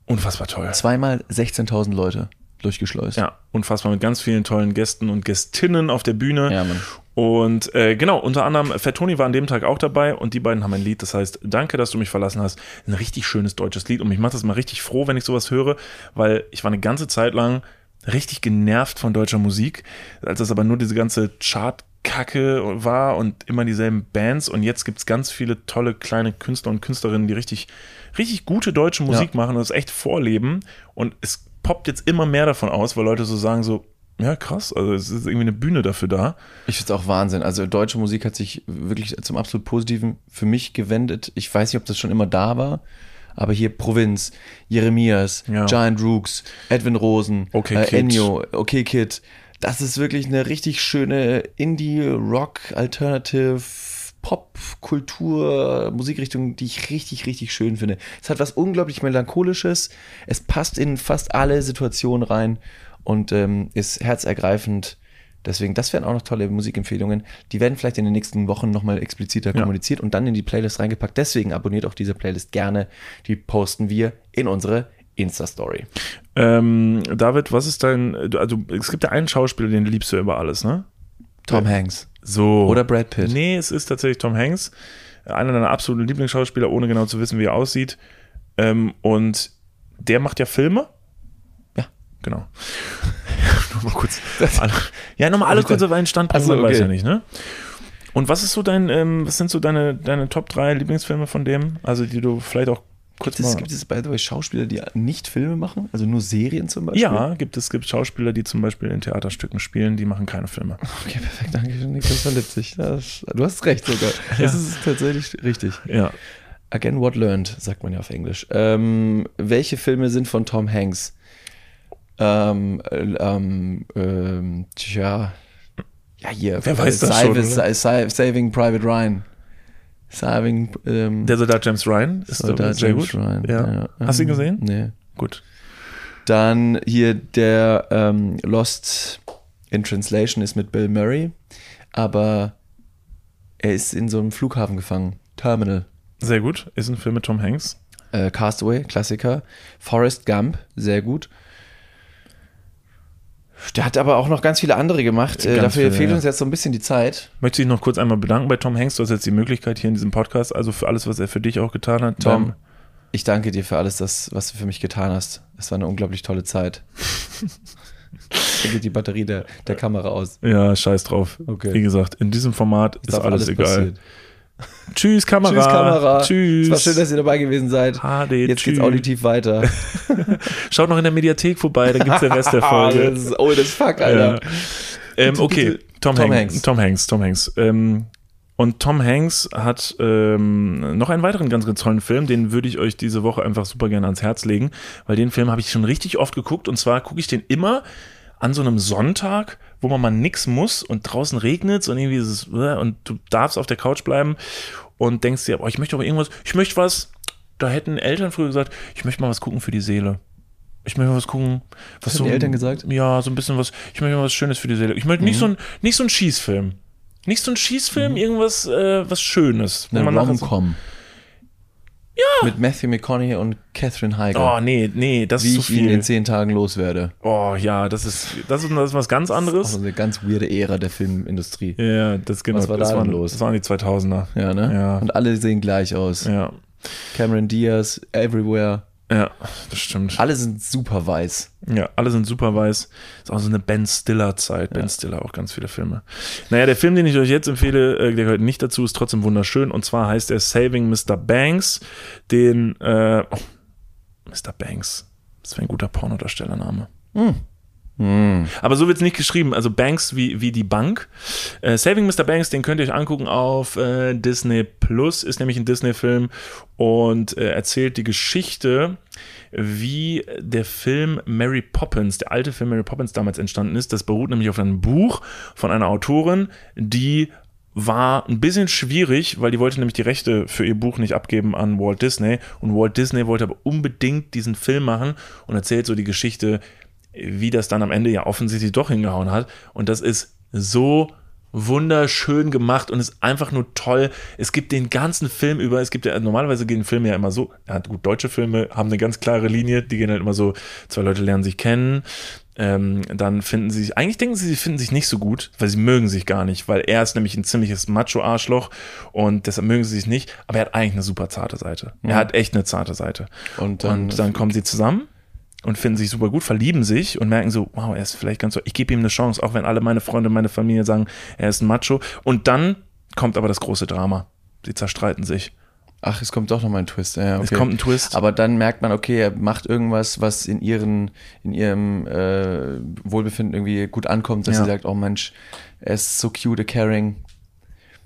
Speaker 2: Unfassbar toll.
Speaker 1: Zweimal 16.000 Leute durchgeschleust.
Speaker 2: Ja, unfassbar mit ganz vielen tollen Gästen und Gästinnen auf der Bühne.
Speaker 1: Ja, Mann.
Speaker 2: Und äh, genau, unter anderem Fat Tony war an dem Tag auch dabei und die beiden haben ein Lied, das heißt Danke, dass du mich verlassen hast. Ein richtig schönes deutsches Lied und mich macht das mal richtig froh, wenn ich sowas höre, weil ich war eine ganze Zeit lang richtig genervt von deutscher Musik, als das aber nur diese ganze Chart-Kacke war und immer dieselben Bands und jetzt gibt's ganz viele tolle kleine Künstler und Künstlerinnen, die richtig, richtig gute deutsche Musik machen und das echt vorleben und es poppt jetzt immer mehr davon aus, weil Leute so sagen so, ja krass, also es ist irgendwie eine Bühne dafür da.
Speaker 1: Ich finde es auch Wahnsinn. Also deutsche Musik hat sich wirklich zum absolut Positiven für mich gewendet. Ich weiß nicht, ob das schon immer da war, Aber hier Provinz, Jeremias,
Speaker 2: Ja.
Speaker 1: Giant Rooks, Edwin Rosen,
Speaker 2: Okay
Speaker 1: äh,
Speaker 2: Kid.
Speaker 1: Ennio, Okay Kid. Das ist wirklich eine richtig schöne Indie, Rock, Alternative, Pop, Kultur, Musikrichtung, die ich richtig, richtig schön finde. Es hat was unglaublich Melancholisches. Es passt in fast alle Situationen rein und ähm, ist herzergreifend. Deswegen, das wären auch noch tolle Musikempfehlungen. Die werden vielleicht in den nächsten Wochen nochmal expliziter
Speaker 2: Ja.
Speaker 1: kommuniziert und dann in die Playlist reingepackt. Deswegen abonniert auch diese Playlist gerne. Die posten wir in unsere Insta-Story.
Speaker 2: Ähm, David, was ist dein, also es gibt ja einen Schauspieler, den liebst du über alles, ne?
Speaker 1: Tom Hanks.
Speaker 2: So.
Speaker 1: Oder Brad Pitt.
Speaker 2: Nee, es ist tatsächlich Tom Hanks, einer deiner absoluten Lieblingsschauspieler, ohne genau zu wissen, wie er aussieht. Ähm, und der macht ja Filme.
Speaker 1: Ja.
Speaker 2: Genau. nochmal kurz. Alle, ja, nochmal alle kurz auf einen Stand bringen,
Speaker 1: so,
Speaker 2: man weiß
Speaker 1: okay.
Speaker 2: ja nicht, ne? Und was ist so dein, ähm, was sind so deine, deine Top 3 Lieblingsfilme von dem? Also die du vielleicht auch kurz
Speaker 1: Gibt es, gibt es by the way Schauspieler, die nicht Filme machen? Also nur Serien zum Beispiel?
Speaker 2: ja, gibt es gibt Schauspieler, die zum Beispiel in Theaterstücken spielen, die machen keine Filme.
Speaker 1: Okay, perfekt, danke schön, Niklas Lipzig. Das, du hast recht sogar. Das ist tatsächlich richtig.
Speaker 2: Ja.
Speaker 1: Again, what learned, sagt man ja auf Englisch. Ähm, welche Filme sind von Tom Hanks? Ähm, äh, ähm, ähm, tja. Ja, hier.
Speaker 2: Wer weiß das
Speaker 1: Saving,
Speaker 2: schon,
Speaker 1: Saving Private Ryan. Saving, ähm,
Speaker 2: Der Soldat James Ryan ist
Speaker 1: Soldat
Speaker 2: sehr
Speaker 1: James
Speaker 2: gut.
Speaker 1: Ryan.
Speaker 2: Ja. Hast du ihn gesehen?
Speaker 1: Nee.
Speaker 2: Gut.
Speaker 1: Dann hier der ähm, Lost in Translation ist mit Bill Murray, aber er ist in so einem Flughafen gefangen. Terminal.
Speaker 2: Sehr gut. Ist ein Film mit Tom Hanks.
Speaker 1: Äh, Castaway, Klassiker. Forrest Gump, sehr gut. Der hat aber auch noch ganz viele andere gemacht. Äh,
Speaker 2: Ganz
Speaker 1: dafür
Speaker 2: viele,
Speaker 1: fehlt
Speaker 2: ja.
Speaker 1: uns jetzt so ein bisschen die Zeit.
Speaker 2: Möchte ich noch kurz einmal bedanken bei Tom Hanks. Du hast jetzt die Möglichkeit hier in diesem Podcast, also für alles, was er für dich auch getan hat.
Speaker 1: Tom,
Speaker 2: Ähm,
Speaker 1: ich danke dir für alles, das, was du für mich getan hast. Es war eine unglaublich tolle Zeit. da geht die Batterie der, der Kamera aus.
Speaker 2: ja, scheiß drauf.
Speaker 1: Okay.
Speaker 2: Wie gesagt, in diesem Format ist
Speaker 1: Darf
Speaker 2: alles, egal.
Speaker 1: passieren.
Speaker 2: Tschüss, Kamera.
Speaker 1: Tschüss, Kamera.
Speaker 2: Tschüss.
Speaker 1: Es war schön, dass ihr dabei gewesen seid.
Speaker 2: HD,
Speaker 1: Jetzt
Speaker 2: tschüss.
Speaker 1: geht's auditiv weiter.
Speaker 2: Schaut noch in der Mediathek vorbei, da gibt's den Rest der Folge.
Speaker 1: das ist old as fuck, Alter.
Speaker 2: Ja. Ähm, okay. Tom,
Speaker 1: Tom
Speaker 2: Hanks.
Speaker 1: Hanks.
Speaker 2: Tom Hanks, Tom Hanks. Ähm, und Tom Hanks hat ähm, noch einen weiteren ganz, ganz tollen Film, den würde ich euch diese Woche einfach super gerne ans Herz legen, weil den Film habe ich schon richtig oft geguckt und zwar gucke ich den immer an so einem Sonntag, wo man mal nix muss und draußen regnet und irgendwie ist es, äh, und du darfst auf der Couch bleiben und denkst dir, boah, ich möchte aber irgendwas, ich möchte was, da hätten Eltern früher gesagt, ich möchte mal was gucken für die Seele. Ich möchte mal was gucken, was
Speaker 1: haben die Eltern gesagt?
Speaker 2: Ja, so ein bisschen was, ich möchte mal was Schönes für die Seele. Ich möchte nicht
Speaker 1: Mhm.
Speaker 2: so ein, nicht so ein Schießfilm. Nicht so ein Schießfilm, irgendwas, äh, was Schönes.
Speaker 1: Eine
Speaker 2: man nachher so-
Speaker 1: Rom-Com. Ja. Mit Matthew McConaughey und Catherine Heigl.
Speaker 2: Oh, nee, nee, das
Speaker 1: wie
Speaker 2: ist zu
Speaker 1: ich ihn
Speaker 2: viel.
Speaker 1: in zehn Tagen loswerde.
Speaker 2: Oh, ja, das ist, das ist, das ist was ganz
Speaker 1: Auch
Speaker 2: anderes.
Speaker 1: so eine ganz weirde Ära der Filmindustrie.
Speaker 2: Ja, das genau.
Speaker 1: Was war
Speaker 2: das
Speaker 1: da
Speaker 2: waren,
Speaker 1: los?
Speaker 2: Das waren die 2000er.
Speaker 1: Ja, ne?
Speaker 2: Ja.
Speaker 1: Und alle sehen gleich aus.
Speaker 2: Ja,
Speaker 1: Cameron Diaz, Everywhere.
Speaker 2: Ja, das stimmt.
Speaker 1: Alle sind super weiß.
Speaker 2: Ja, alle sind super weiß. Ist auch so eine Ben Stiller-Zeit. Ben Stiller auch ganz viele Filme. Naja, der Film, den ich euch jetzt empfehle, äh, der gehört nicht dazu, ist trotzdem wunderschön. Und zwar heißt er Saving Mr. Banks. Den, äh, oh, Mr. Banks. Das wäre ein guter Pornodarstellername. Aber so wird es nicht geschrieben. Also Banks wie, wie die Bank. Äh, Saving Mr. Banks, den könnt ihr euch angucken auf äh, Disney Plus, ist nämlich ein Disney-Film und äh, erzählt die Geschichte, wie der Film Mary Poppins, der alte Film Mary Poppins damals entstanden ist. Das beruht nämlich auf einem Buch von einer Autorin, die war ein bisschen schwierig, weil die wollte nämlich die Rechte für ihr Buch nicht abgeben an Walt Disney und Walt Disney wollte aber unbedingt diesen Film machen und erzählt so die Geschichte, wie das dann am Ende ja offensichtlich doch hingehauen hat. Und das ist so wunderschön gemacht und ist einfach nur toll. Es gibt den ganzen Film über, es gibt ja, normalerweise gehen Filme ja immer so, ja gut, deutsche Filme haben eine ganz klare Linie, die gehen halt immer so, zwei Leute lernen sich kennen, ähm, dann finden sie sich, eigentlich denken sie, sie finden sich nicht so gut, weil sie mögen sich gar nicht, weil er ist nämlich ein ziemliches Macho-Arschloch und deshalb mögen sie sich nicht, aber er hat eigentlich eine super zarte Seite. Er hat echt eine zarte Seite.
Speaker 1: Und dann,
Speaker 2: Und dann kommen sie zusammen und finden sich super gut, verlieben sich und merken so, wow, er ist vielleicht ganz so, ich gebe ihm eine Chance, auch wenn alle meine Freunde, meine Familie sagen, er ist ein Macho. Und dann kommt aber das große Drama. Sie zerstreiten sich.
Speaker 1: ach, es kommt doch noch mal ein Twist. Ja, okay.
Speaker 2: Es kommt ein Twist.
Speaker 1: Aber dann merkt man, okay, er macht irgendwas, was in ihren, in ihrem äh, Wohlbefinden irgendwie gut ankommt, dass
Speaker 2: Ja.
Speaker 1: sie sagt, oh Mensch, er ist so cute, caring.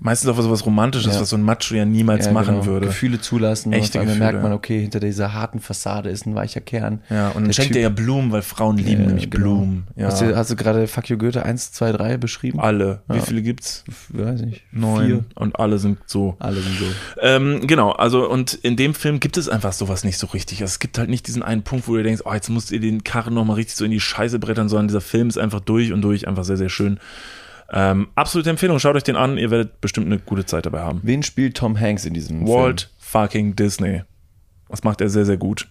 Speaker 2: Meistens auch so was Romantisches,
Speaker 1: Ja.
Speaker 2: was so ein Macho ja niemals
Speaker 1: Ja,
Speaker 2: machen
Speaker 1: genau.
Speaker 2: würde.
Speaker 1: Gefühle zulassen.
Speaker 2: Echte
Speaker 1: und dann
Speaker 2: Gefühle.
Speaker 1: merkt man, okay, hinter dieser harten Fassade ist ein weicher Kern.
Speaker 2: Ja, und dann
Speaker 1: Der
Speaker 2: schenkt
Speaker 1: Typ-
Speaker 2: er ja Blumen, weil Frauen lieben
Speaker 1: Ja,
Speaker 2: nämlich
Speaker 1: genau.
Speaker 2: Blumen. Ja.
Speaker 1: Hast du, hast du gerade Fuck You Goethe 1, 2, 3 beschrieben?
Speaker 2: alle. Wie viele gibt's?
Speaker 1: Weiß nicht.
Speaker 2: Neun.
Speaker 1: Vier.
Speaker 2: Und alle sind so.
Speaker 1: Alle sind so.
Speaker 2: Ähm, genau, also und in dem Film gibt es einfach sowas nicht so richtig. Also es gibt halt nicht diesen einen Punkt, wo du denkst, oh, jetzt musst ihr den Karren nochmal richtig so in die Scheiße brettern, sondern dieser Film ist einfach durch und durch einfach sehr, sehr schön. Ähm, absolute Empfehlung, schaut euch den an, ihr werdet bestimmt eine gute Zeit dabei haben.
Speaker 1: Wen spielt Tom Hanks in diesem
Speaker 2: Walt fucking Disney. Das macht er sehr, sehr gut.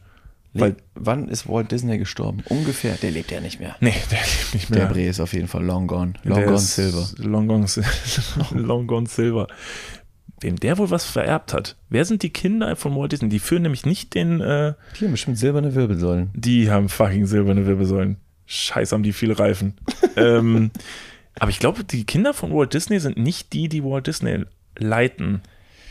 Speaker 1: Film?
Speaker 2: Weil,
Speaker 1: Le Wann ist Walt Disney gestorben? Ungefähr. Der lebt ja nicht mehr.
Speaker 2: nee, der lebt nicht
Speaker 1: Der
Speaker 2: mehr.
Speaker 1: Bre ist auf jeden Fall long gone. Long
Speaker 2: Der
Speaker 1: gone silver.
Speaker 2: Long gone, long gone silver. Wem der wohl was vererbt hat. Wer sind die Kinder von Walt Disney? Die führen nämlich nicht den, äh,
Speaker 1: Hier bestimmt silberne Wirbelsäulen.
Speaker 2: Die haben fucking silberne Wirbelsäulen. Scheiß haben die viele Reifen. ähm, aber ich glaube, die Kinder von Walt Disney sind nicht die, die Walt Disney leiten.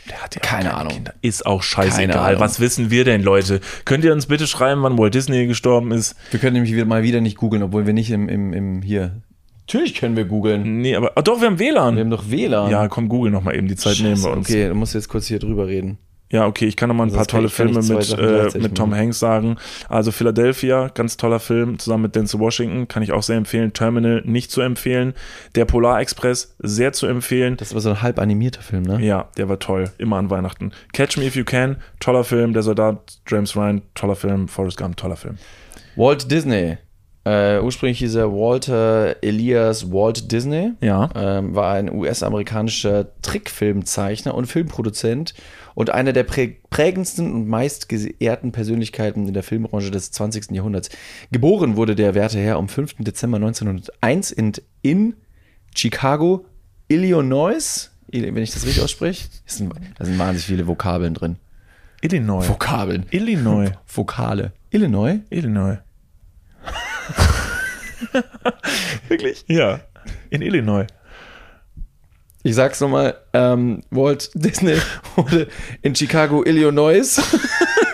Speaker 2: Der hat ja
Speaker 1: Keine Ahnung.
Speaker 2: Kinder. Ist auch scheißegal. Was wissen wir denn, Leute? Könnt ihr uns bitte schreiben, wann Walt Disney gestorben ist?
Speaker 1: Wir können nämlich wieder, mal wieder nicht googeln, obwohl wir nicht im, im, im hier. Natürlich können wir googeln.
Speaker 2: Nee, aber. Ah, doch, wir haben WLAN.
Speaker 1: Wir haben doch WLAN.
Speaker 2: ja, komm, Google noch mal eben. Die Zeit nehmen wir uns.
Speaker 1: Okay, du musst jetzt kurz hier drüber reden.
Speaker 2: Ja, okay, ich kann noch mal ein
Speaker 1: Also
Speaker 2: paar tolle Filme mit, äh, mit Tom. Hanks sagen. Also Philadelphia, ganz toller Film, zusammen mit Denzel Washington, kann ich auch sehr empfehlen. Terminal nicht zu empfehlen. Der Polarexpress, sehr zu empfehlen.
Speaker 1: Das war so ein halb animierter Film, ne?
Speaker 2: Ja, der war toll, immer an Weihnachten. Catch Me If You Can, toller Film. Der Soldat, James Ryan, toller Film. Forrest Gump, toller Film.
Speaker 1: Walt Disney. Äh, ursprünglich hieß er Walter Elias Walt Disney.
Speaker 2: Ja.
Speaker 1: Ähm, war ein US-amerikanischer Trickfilmzeichner und Filmproduzent und einer der prä prägendsten und meistgeehrten Persönlichkeiten in der Filmbranche des 20. Jahrhunderts. Geboren wurde der werte Herr am 5. Dezember 1901 in, in Chicago, Illinois. Wenn ich das richtig ausspreche, da sind wahnsinnig viele Vokabeln drin.
Speaker 2: Illinois.
Speaker 1: Vokabeln.
Speaker 2: Illinois.
Speaker 1: Vokale. Illinois?
Speaker 2: Illinois.
Speaker 1: Wirklich?
Speaker 2: Ja, in Illinois.
Speaker 1: Ich sag's nochmal, ähm, Walt Disney wurde in Chicago, Illinois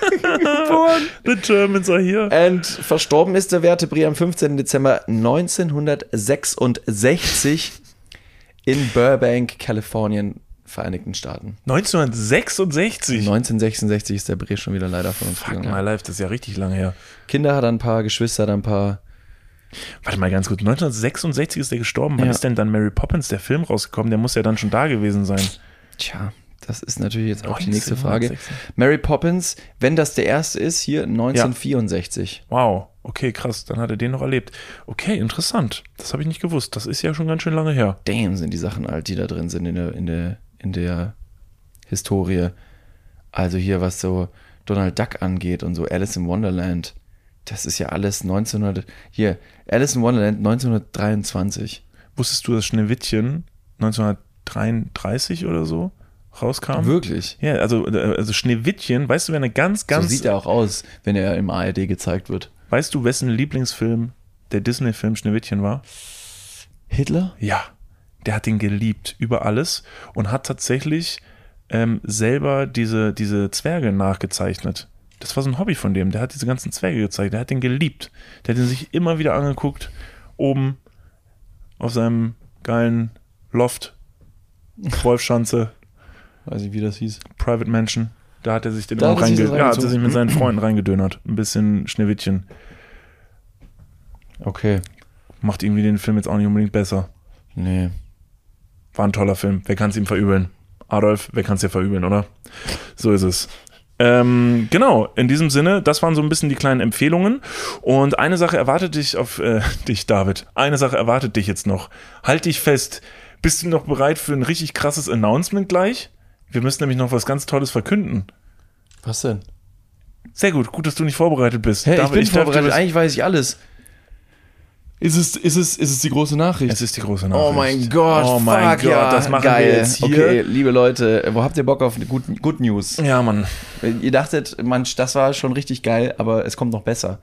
Speaker 1: geboren.
Speaker 2: The Germans are here.
Speaker 1: Und verstorben ist der werte Brie am 15. Dezember 1966 in Burbank, Kalifornien, Vereinigten Staaten.
Speaker 2: 1966.
Speaker 1: 1966 ist der Brie schon wieder leider von uns
Speaker 2: Fuck
Speaker 1: gegangen.
Speaker 2: my life, das ist ja richtig lange her.
Speaker 1: Kinder hat er ein paar, Geschwister hat er ein paar.
Speaker 2: Warte mal ganz gut, 1966 ist der gestorben. Wann
Speaker 1: Ja.
Speaker 2: ist denn dann Mary Poppins, der Film, rausgekommen? Der muss ja dann schon da gewesen sein.
Speaker 1: Tja, das ist natürlich jetzt auch die nächste Frage.
Speaker 2: 1966.
Speaker 1: Mary Poppins, wenn das der erste ist, hier 1964.
Speaker 2: Wow, okay, krass, dann hat er den noch erlebt. Okay, interessant. Das habe ich nicht gewusst. Das ist ja schon ganz schön lange her.
Speaker 1: Damn, sind die Sachen alt, die da drin sind in der, in der, in der Historie. Also hier, was so Donald Duck angeht und so Alice in Wonderland. Das ist ja alles 1900. Hier, Alice in Wonderland 1923.
Speaker 2: Wusstest du, dass Schneewittchen 1933 oder so rauskam?
Speaker 1: Wirklich?
Speaker 2: Ja, also, also Schneewittchen, weißt du, wer eine ganz, ganz.
Speaker 1: so sieht er auch aus, wenn er im ARD gezeigt wird.
Speaker 2: Weißt du, wessen Lieblingsfilm der Disney-Film Schneewittchen war?
Speaker 1: Hitler?
Speaker 2: Ja, der hat den geliebt über alles und hat tatsächlich ähm, selber diese, diese Zwerge nachgezeichnet. Das war so ein Hobby von dem. Der hat diese ganzen Zwerge gezeigt. Der hat den geliebt. Der hat den sich immer wieder angeguckt, oben auf seinem geilen Loft, Wolfschanze,
Speaker 1: Weiß nicht, wie das hieß.
Speaker 2: Private Mansion. Da hat er sich den auch reinge ja, hat er sich mit seinen Freunden reingedönert. Ein bisschen Schneewittchen.
Speaker 1: Okay.
Speaker 2: Macht irgendwie den Film jetzt auch nicht unbedingt besser.
Speaker 1: Nee.
Speaker 2: War ein toller Film. Wer kann es ihm verübeln? Adolf, wer kann es dir verübeln, oder? So ist es. Ähm, genau, in diesem Sinne, das waren so ein bisschen die kleinen Empfehlungen. Und eine Sache erwartet dich auf äh, dich, David. Eine Sache erwartet dich jetzt noch. Halt dich fest. Bist du noch bereit für ein richtig krasses Announcement gleich? Wir müssen nämlich noch was ganz Tolles verkünden.
Speaker 1: Was denn?
Speaker 2: Sehr gut, gut, dass du nicht vorbereitet bist.
Speaker 1: Hey, ich
Speaker 2: David,
Speaker 1: bin
Speaker 2: darf dir
Speaker 1: vorbereitet.
Speaker 2: was-
Speaker 1: Eigentlich weiß ich alles. Ist es, ist es, ist es die große Nachricht?
Speaker 2: Es ist die große Nachricht.
Speaker 1: Oh mein Gott,
Speaker 2: Oh mein
Speaker 1: fuck,
Speaker 2: Gott,
Speaker 1: ja,
Speaker 2: das machen
Speaker 1: geil.
Speaker 2: wir jetzt hier.
Speaker 1: Okay, liebe Leute, wo habt ihr Bock auf Good, Good News?
Speaker 2: Ja, Mann.
Speaker 1: Ihr dachtet, man, das war schon richtig geil, aber es kommt noch besser.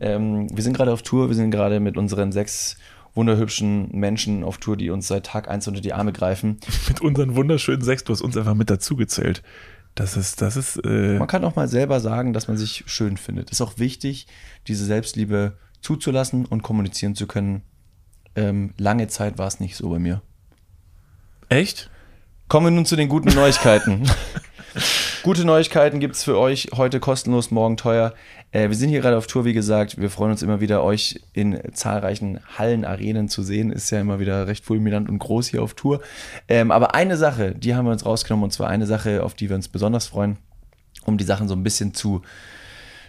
Speaker 1: Ähm, wir sind gerade auf Tour, wir sind gerade mit unseren sechs wunderhübschen Menschen auf Tour, die uns seit Tag eins unter die Arme greifen.
Speaker 2: Mit unseren wunderschönen Sechs, du hast uns einfach mit dazugezählt. Das ist, das ist, äh,
Speaker 1: Man kann auch mal selber sagen, dass man sich schön findet. Ist auch wichtig, diese Selbstliebe zuzulassen und kommunizieren zu können. Ähm, lange Zeit war es nicht so bei mir.
Speaker 2: echt?
Speaker 1: Kommen wir nun zu den guten Neuigkeiten. Gute Neuigkeiten gibt es für euch heute kostenlos, morgen teuer. Äh, wir sind hier gerade auf Tour, wie gesagt. Wir freuen uns immer wieder, euch in zahlreichen Hallen, Arenen zu sehen. Ist ja immer wieder recht fulminant und groß hier auf Tour. Ähm, aber eine Sache, die haben wir uns rausgenommen, und zwar eine Sache, auf die wir uns besonders freuen, um die Sachen so ein bisschen zu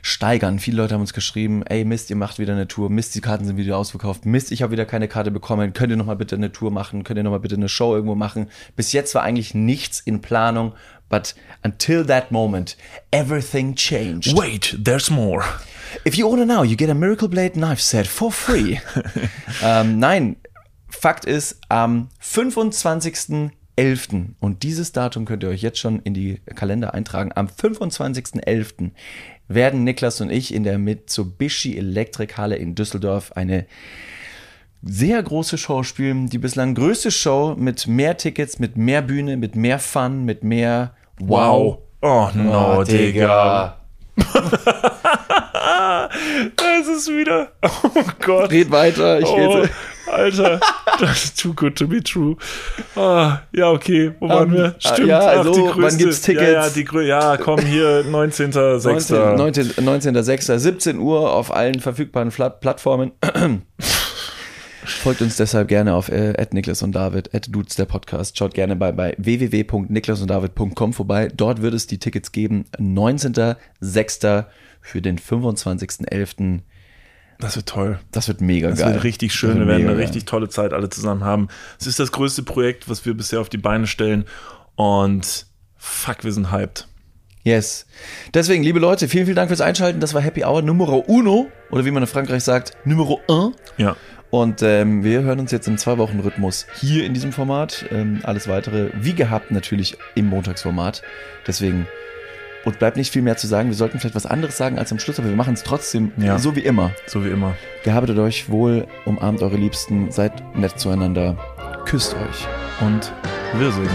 Speaker 1: steigern. Viele Leute haben uns geschrieben, ey Mist, ihr macht wieder eine Tour, Mist, die Karten sind wieder ausverkauft, Mist, ich habe wieder keine Karte bekommen, könnt ihr nochmal bitte eine Tour machen, könnt ihr nochmal bitte eine Show irgendwo machen. Bis jetzt war eigentlich nichts in Planung, but until that moment, everything changed.
Speaker 2: Wait, there's more.
Speaker 1: If you order now, you get a Miracle Blade Knife Set for free. ähm, nein, Fakt ist, am 25.11. und dieses Datum könnt ihr euch jetzt schon in die Kalender eintragen, am 25.11. werden Niklas und ich in der Mitsubishi Elektrikhalle in Düsseldorf eine sehr große Show spielen. Die bislang größte Show mit mehr Tickets, mit mehr Bühne, mit mehr Fun, mit mehr Wow.
Speaker 2: Oh no, oh, Digga. da ist es wieder. Oh Gott.
Speaker 1: Red weiter. Ich
Speaker 2: oh, Alter, das ist too good to be true. Oh, ja, okay. Wo waren um, wir?
Speaker 1: Ah, Stimmt. Ja, also, Ach, die größte, wann gibt's Tickets?
Speaker 2: Ja, ja, die, ja komm, hier, 19.06.
Speaker 1: 19.06. 19, 17 Uhr auf allen verfügbaren Plattformen. Folgt uns deshalb gerne auf äh, Niklas und David, Dudes der Podcast. Schaut gerne bei, bei www.niklasunddavid.com vorbei. Dort wird es die Tickets geben. 19.06. für den 25.11.
Speaker 2: Das wird toll.
Speaker 1: Das wird mega
Speaker 2: das
Speaker 1: geil.
Speaker 2: Das wird richtig schön. wir werden eine richtig tolle Zeit alle zusammen haben. Es ist das größte Projekt, was wir bisher auf die Beine stellen. Und fuck, wir sind hyped.
Speaker 1: Yes. Deswegen, liebe Leute, vielen, vielen Dank fürs Einschalten. Das war Happy Hour Numero Uno. Oder wie man in Frankreich sagt, Numero Un.
Speaker 2: Ja.
Speaker 1: Und ähm, wir hören uns jetzt im Zwei-Wochen-Rhythmus hier in diesem Format. Ähm, alles weitere, wie gehabt, natürlich im Montagsformat. Deswegen, und bleibt nicht viel mehr zu sagen. Wir sollten vielleicht was anderes sagen als am Schluss, aber wir machen es trotzdem ja. so wie immer.
Speaker 2: So wie immer.
Speaker 1: Gehabet euch wohl, umarmt eure Liebsten, seid nett zueinander, küsst euch.
Speaker 2: Und wir sehen.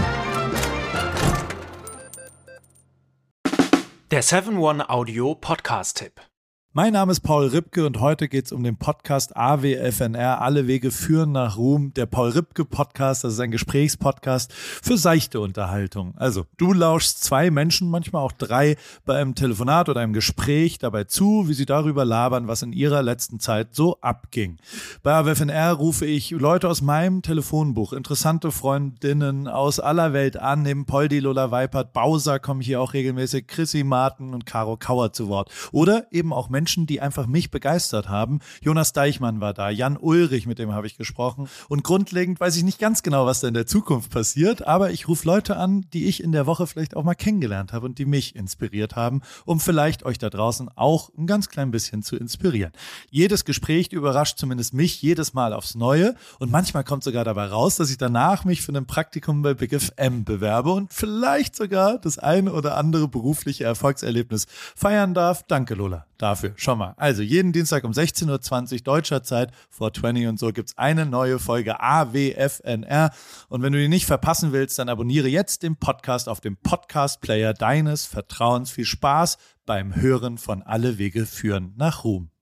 Speaker 3: Der 7-One Audio Podcast-Tipp.
Speaker 4: Mein Name ist Paul Ripke und heute geht es um den Podcast AWFNR. Alle Wege führen nach Ruhm. Der Paul Ripke Podcast, das ist ein Gesprächspodcast für seichte Unterhaltung. Also, du lauschst zwei Menschen, manchmal auch drei, bei einem Telefonat oder einem Gespräch dabei zu, wie sie darüber labern, was in ihrer letzten Zeit so abging. Bei AWFNR rufe ich Leute aus meinem Telefonbuch, interessante Freundinnen aus aller Welt an. Neben Poldi, Lola Weipert, Bowser kommen hier auch regelmäßig Chrissy Martin und Caro Kauer zu Wort. Oder eben auch Menschen, Menschen, die einfach mich begeistert haben. Jonas Deichmann war da, Jan Ulrich, mit dem habe ich gesprochen. Und grundlegend weiß ich nicht ganz genau, was da in der Zukunft passiert, aber ich rufe Leute an, die ich in der Woche vielleicht auch mal kennengelernt habe und die mich inspiriert haben, um vielleicht euch da draußen auch ein ganz klein bisschen zu inspirieren. Jedes Gespräch überrascht zumindest mich jedes Mal aufs Neue und manchmal kommt sogar dabei raus, dass ich danach mich für ein Praktikum bei Big FM bewerbe und vielleicht sogar das eine oder andere berufliche Erfolgserlebnis feiern darf. Danke, Lola dafür. Schon mal. Also jeden Dienstag um 16.20 Uhr deutscher Zeit, 420 und so, gibt es eine neue Folge AWFNR. Und wenn du die nicht verpassen willst, dann abonniere jetzt den Podcast auf dem Podcast-Player deines Vertrauens. Viel Spaß beim Hören von Alle Wege führen nach Ruhm.